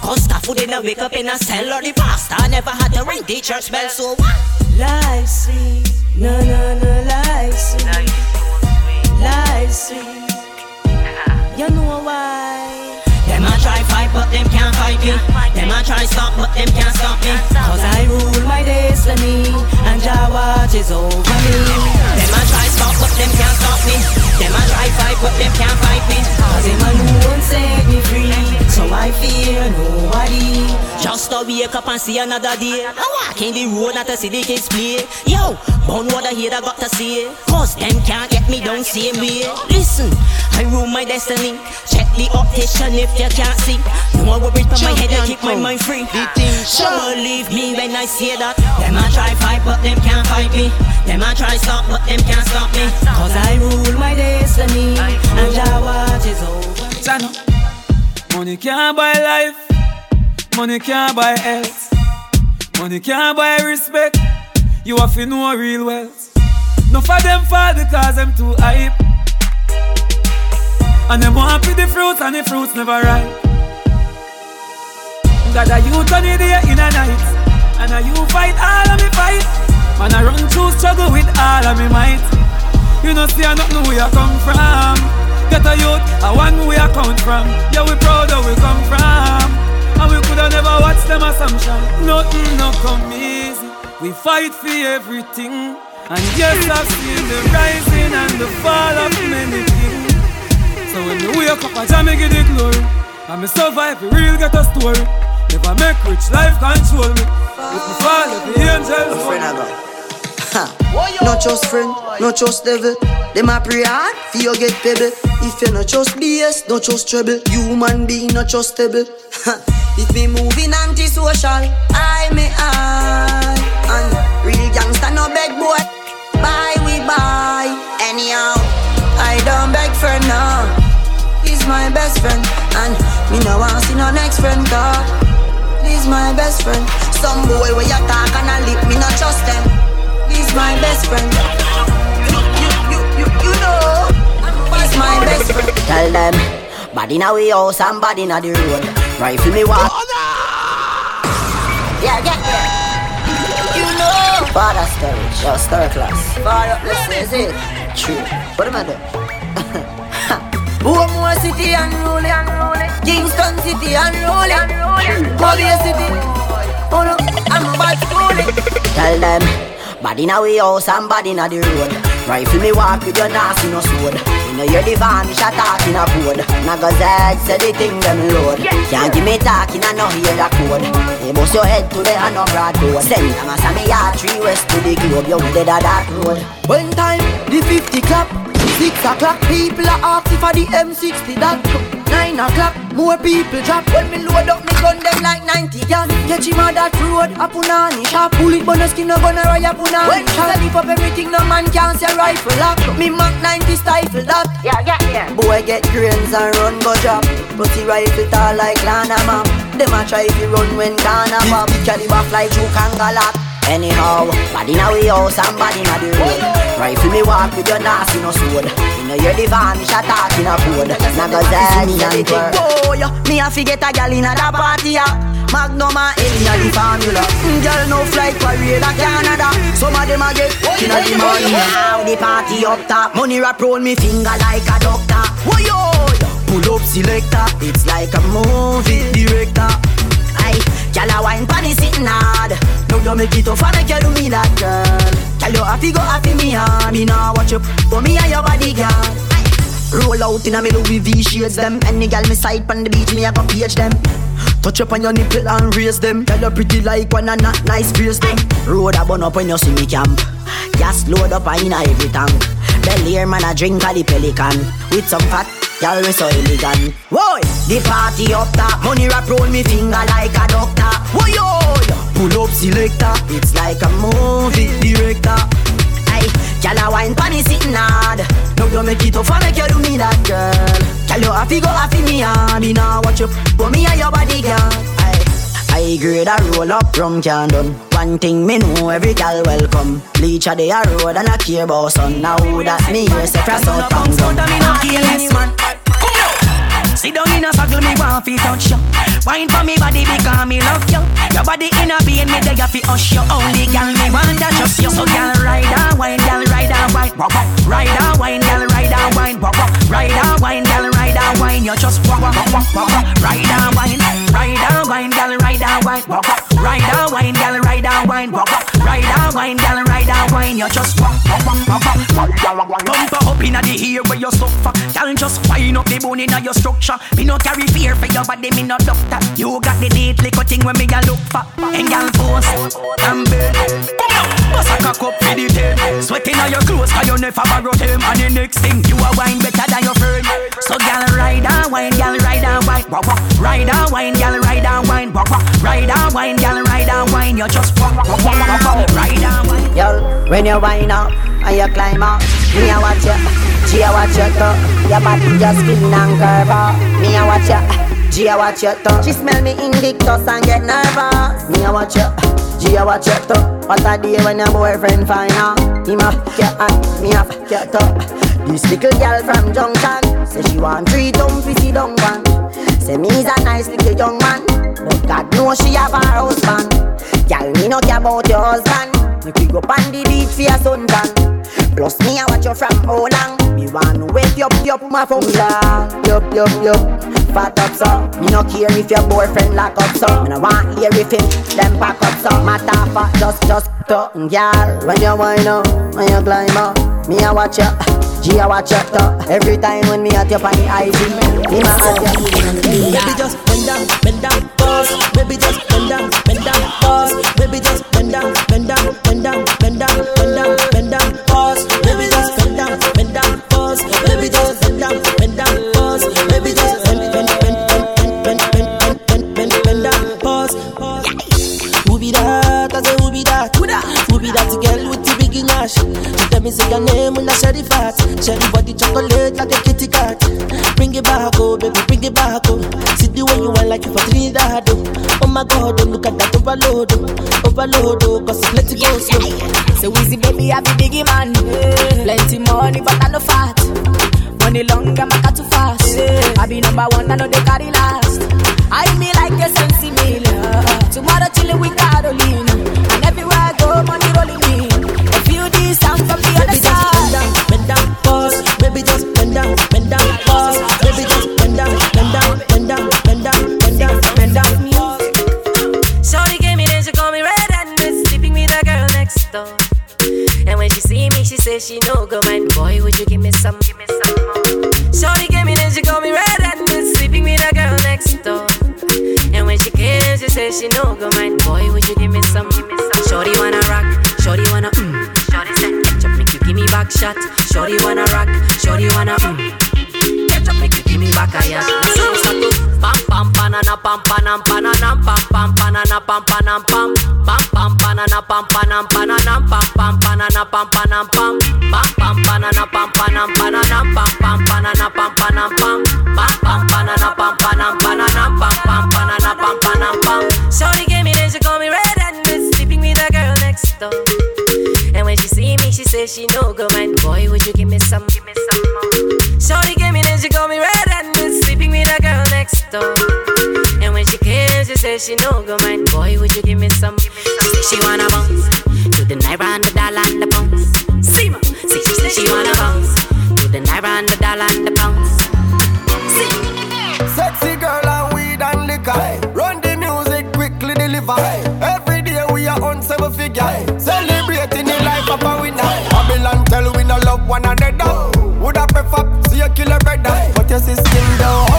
Cause the in a wake up in a cell or the pastor never had to ring the church bell. So what? Life sweet, no no no life sweet, life sweet. You know why? Them can't fight me. Them a try stop but them can't stop me. Cause I rule my destiny and Jah watches over me. Them a try stop but them can't stop me. Them a try fight but them can't fight me. Cause him alone set me free. So I fear nobody. Just to wake up and see another day. I walk in the road not to see the kids play. Yo, born what I hear I got to say. Cause them can't get me down same way. Listen, I rule my destiny. Check the optician if you can't see. No worries for my head and keep my mind free. So believe me when I say that. Them a try fight but them can't fight me. Them a try stop but them can't stop me. Cause I rule my destiny. And Jah watches over me. Chano. Money can't buy life. Money can't buy health. Money can't buy respect. You have to know real wealth. No for them fall because them too hype. And them want to the fruits and the fruits never ripe. Got a on the day in a night. And a you fight all of me fight. Man, I run through struggle with all of me might. You know, see, I don't know where you come from. Get a youth, I want where you come from. Yeah, we proud of where we come from. And we coulda never watched them assumption. Nothing no come easy. We fight for everything. And yes, I've seen the rising and the fall of many things. So when me wake up, I jam give the glory. And me survive, we real get a story. Never make rich life control me. If me fall, if the angels hold me. Not just friend, not just devil. Them a pray hard for you get pebble. If you not just BS, not just trouble. You Human being not just stable. if me moving antisocial, I may I. And real gangster no beg boy. Bye we buy. Anyhow, I don't beg friend now. He's my best friend, and me no want see no next friend car. He's my best friend. Some boy where you talk and a lip, me not trust them. He's my best friend. You, you, you, you, you know. He's my best friend. Tell them, body now we house and body na the road. Rifle me walk. Oh, yeah, yeah, yeah. You know. Father storage, your star class. Father, listen, is it? True. What am I doing? Bournemouth City unruly, unruly. Kingston City unruly, unruly. Mobile City. Oh no, I'm bad schooling. Tell them, body now we house and body na the road. Rifle me walk with your nasty no sword. You know you're the van, me shot talk in a code. Naga zag, say the thing them load. Can't give me talking and no hear the code. Hey, bust your head to the hand of broad road. Send them a Sammy yard, three west to the globe. You with the dark road. One time, the 50 clap. Six o'clock, people are asking for the M60 that. Nine o'clock, more people drop. When me load up, me gun them like 90 gun. Catch him on that road, a punani shop. Bullet bonus skin, no gonna ride a punani. When shot lift up everything, no man can say rifle lock. Me Mac 90 stifle that. Yeah, yeah, yeah. Boy get grains and run go drop. But he rifle tall like Lana map. Them a try to run when Ghana pop. Caliber fly through Kangalak. Anyhow, body na we house and body na the road. Rifle me walk with your nasty no sword. You know you're the van, me shot talk in a code. Naga zag, and twerk. Boy, oh, me a fi get a gal inna da party ya. Magnum a inna the formula. Girl no flight parade a Canada. Some of them a get inna the money. Now the party up top. Money wrap round me finger like a doctor. Whoa yo, pull up selector. It's like a movie director. Aye, gyal a wine pon sitting hard. Now you make it tough and make you do me that girl. Girl you happy go happy me hard. Me nah watch you, but me and your bodyguard. Roll out in a me Louis V shades them. Any gal me side pon the beach me a go page them. Touch up on your nipple and raise them. Tell you pretty like one and not nice face them. Road a burn up when you see me camp. Gas load up a inna every tank. Belly air man a drink a the pelican with some fat. Y'all we so elegant. Boy, the party up top. Money wrap round me finger like a doctor. Whoa yo, pull up selector. It's like a movie director. Aye, gyal a wine pon it sitting hard. Now you make it tough and make you do me that girl. Gyal you happy go happy me hard. Me now watch you for me and your body girl. I grade a roll up rum can done. One thing me know every gal welcome. Bleach a day a road and a care about sun. Now that me here say from South Town Out of me no careless man Sit down in a circle, me want fi touch you. Wine for me body because me love you. Your body in a being me there fi hush you. Only gal me want that trust you. So gal ride and wine, gal ride and wine, walk walk. Ride and wine, gal ride and wine, walk walk. Ride and wine, gal ride and wine. You just walk walk walk walk walk. Ride and wine, ride and wine, gal ride and wine, walk walk. Ride and wine, gal ride and wine, walk walk. Ride and wine, gal ride and wine. You just walk walk walk walk walk. Bumper up inna the ear where you suffer. Gal just wind up the bone inna your structure. Me no carry fear for your body, me no doctor. You got the neat little thing when me a look for. And gal pose and bed. Come on, bust a cock up for the tail. Sweating on your clothes 'cause you never borrow them. And the next thing you a wine better than your friend. So gal ride and wine, gal ride and wine, walk walk. Ride and wine, gal ride and wine, walk walk. Ride and wine, gal ride and wine. You just walk walk walk walk walk. Ride and wine. Yo, when you wind up and you climb up, me a watch you. G a watch you too. Your body just spin and curve up. Me a watch you. G a watch you too. She smell me Invictus and get nervous. Me a watch you. G a watch you too. What a day when your boyfriend find out. Him a get and me a get too. This little girl from Junction say she want three dumb pretty dumb one. Say me's a nice little young man, but God knows she have her husband. Girl, me no care about your husband. Make we go on the beach for your suntan. Plus me I watch you from how long. Me want to wake you up, you up my phone down. Yup, yup, yup. Fat up so. Me no care if your boyfriend lock up so. Me no want hear if him them pack up so. Matter fat, just, just talk, girl. When you wind up, when you climb up, me I watch you. G I watch talk. Every time when me at your the IG, me ma at you. Baby just bend down, bend down, pause. Baby just bend down, bend down, pause. Baby just bend down, bend down, bend down, bend down, bend down, bend down, pause. Baby just bend down, bend down, pause. Baby just bend down, bend down, pause. Baby just bend, bend, bend, bend, bend, bend, bend, bend, bend, bend down, pause. Who be that? I say who be that? Who be that me say your name when I share the fat. Share the body chocolate like a kitty cat. Bring it back, oh baby, bring it back, oh. See the way you want like you for Trinidad, oh. Oh my God, oh look at that overload, oh. Overload, oh, cause it's it go slow. So easy, baby, I be biggie man. Plenty money, but I no fat. Money long, I'm a too fast. I be number one, I know they carry last. I me like a sensi meal. Uh, uh. Tomorrow chillin' with Carolina. And everywhere she no go mind. Boy, would you give me some, give me some more? Shorty gave me then she call me red and red, sleeping with a girl next door. And when she came, she says she no go mind. Boy, would you give me some, give me some? Shorty wanna rock, shorty wanna mm. Shorty said, catch up, make you give me back shot. Shorty wanna rock, shorty wanna mm. Catch up, make you give me back a yacht. So start to pam pam panana pam panam pananam pam pam panana pam pam pam pam panana pam panam pananam pam pam pam panam pam pam pam pam panam pananam pam pam pam panam pam pam pam pam panam pananam pam pam pam panam pam Shorty gave me then she call me red and red, sleeping with a girl next door. And when she see me, she says she no go mind. Boy, would you give me some, give me some more? Shorty gave me then she call me red and red, sleeping with a girl next door. And when she came, she says she no go mind. Boy, would you give me some? She say she wanna bounce to the naira and the dollar and the pounds. See ma, see she say she wanna bounce to the naira and the dollar and the pounds. Sexy girl and weed and liquor. Run the music quickly deliver. Every day we are on seven figure. Celebrating the life of a winner. Babylon tell we no love one another. Would I prefer see you kill a brother? But your system don't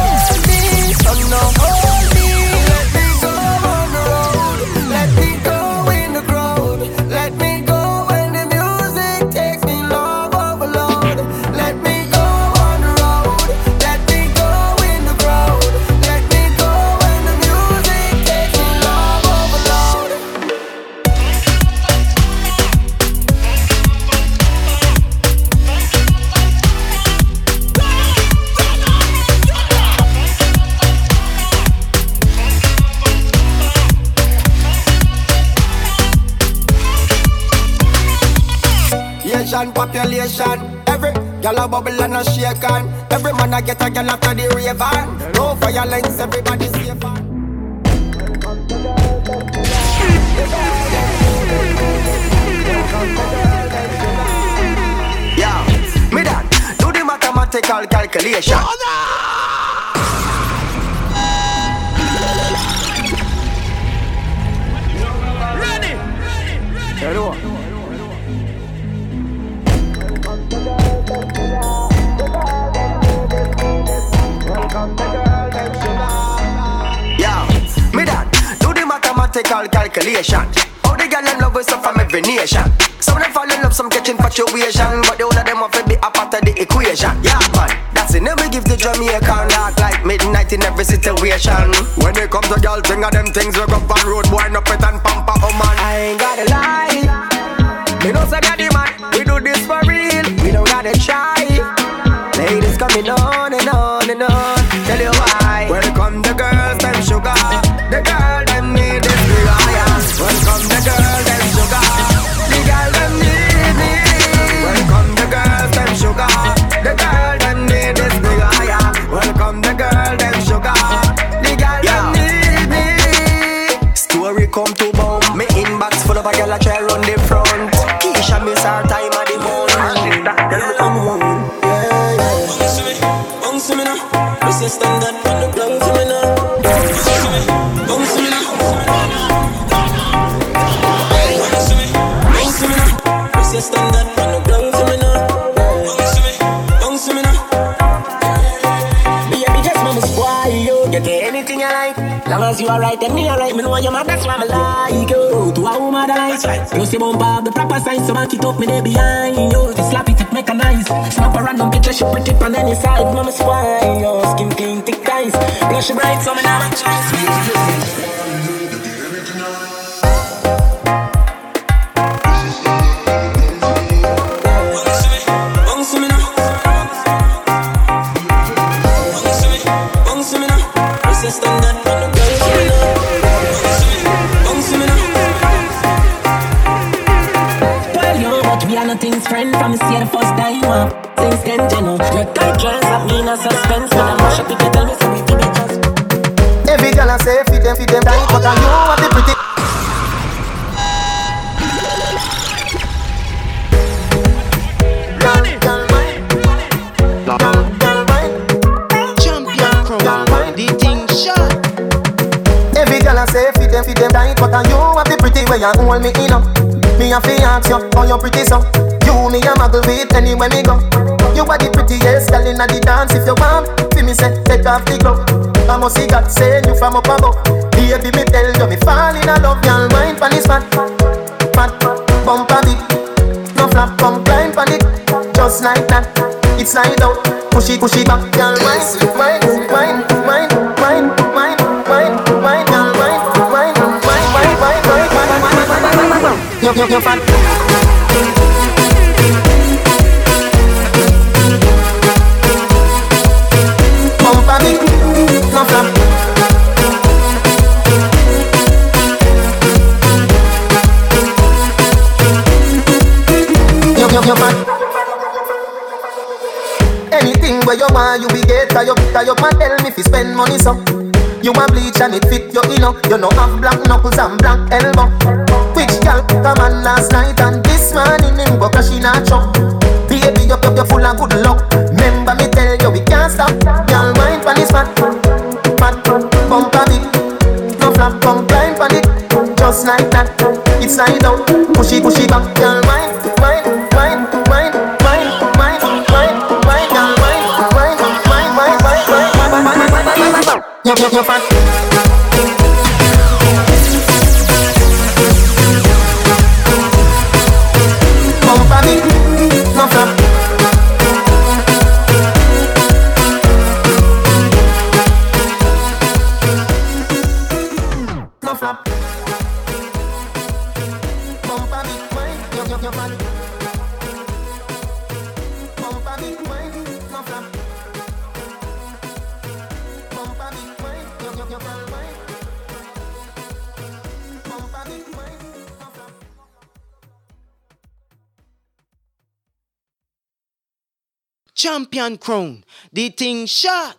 violation. Every gal a bubble and a shake on. Every man a get a gal after the rave on. No violence, everybody safe on. Yeah, me done. Do the mathematical calculation. Ready, ready, ready? Hello. Yeah, me done. Do the mathematical calculation. All the gal in love with some from every nation. Some them fall in love, some catch infatuation, but the of them have to be a part of the equation. Yeah, man, that's it. Never give the Jamaican dark like midnight in every situation. When it comes to girl thing of them things, we go on road boy, no pet and pamper, oh man. I ain't gotta lie. Me know say the man. We do this for real. We don't gotta try. Ladies coming on As you alright, then me alright. Me know you're mad, that's why me like you. To a woman that likes. You see bump up the proper size, so back it up, me there behind you. To slap it, it make a nice. Snap a random picture, she pretty on any side. Mama squad, yo. Skin clean, thick eyes. Blush bright, so me now my choice. First time up. Things can general. Your tight dress have me in a suspense. When I mash up, if you tell me, so we to be just. Every girl I say fit them, fit them tight, but I you have the pretty. Champion crown, the thing shot. Every girl I say fit them, fit them tight, but I you have the pretty way you hold me in up. Me a fi ask you, how you pretty so? You me a muggle with anywhere me go. You are the prettiest girl inna the dance. If you want, fi me say take off the glove. I must see God send you from up above. Baby, me tell you me fall in love. Y'all mind pon this fat, fat bumper big. No flap, come climb pon it, just like that. It's slide out, push it, push it back. Y'all mind, mind, no. You, you, you fat. Anything where you want, you be get tie up, tie up tell me if you spend money so. You want bleach and it fit you, you know. You know have black knuckles and black elbow. Which girl come on last night and this morning him go crash in a truck. Baby, you you you full of good luck. Remember me tell you we can't stop. Girl, mind pon this fat, fat bumper big. No flap, come climb pon it, just like that. It's slide out, push it, push it back. Girl, champion crown. The thing shot.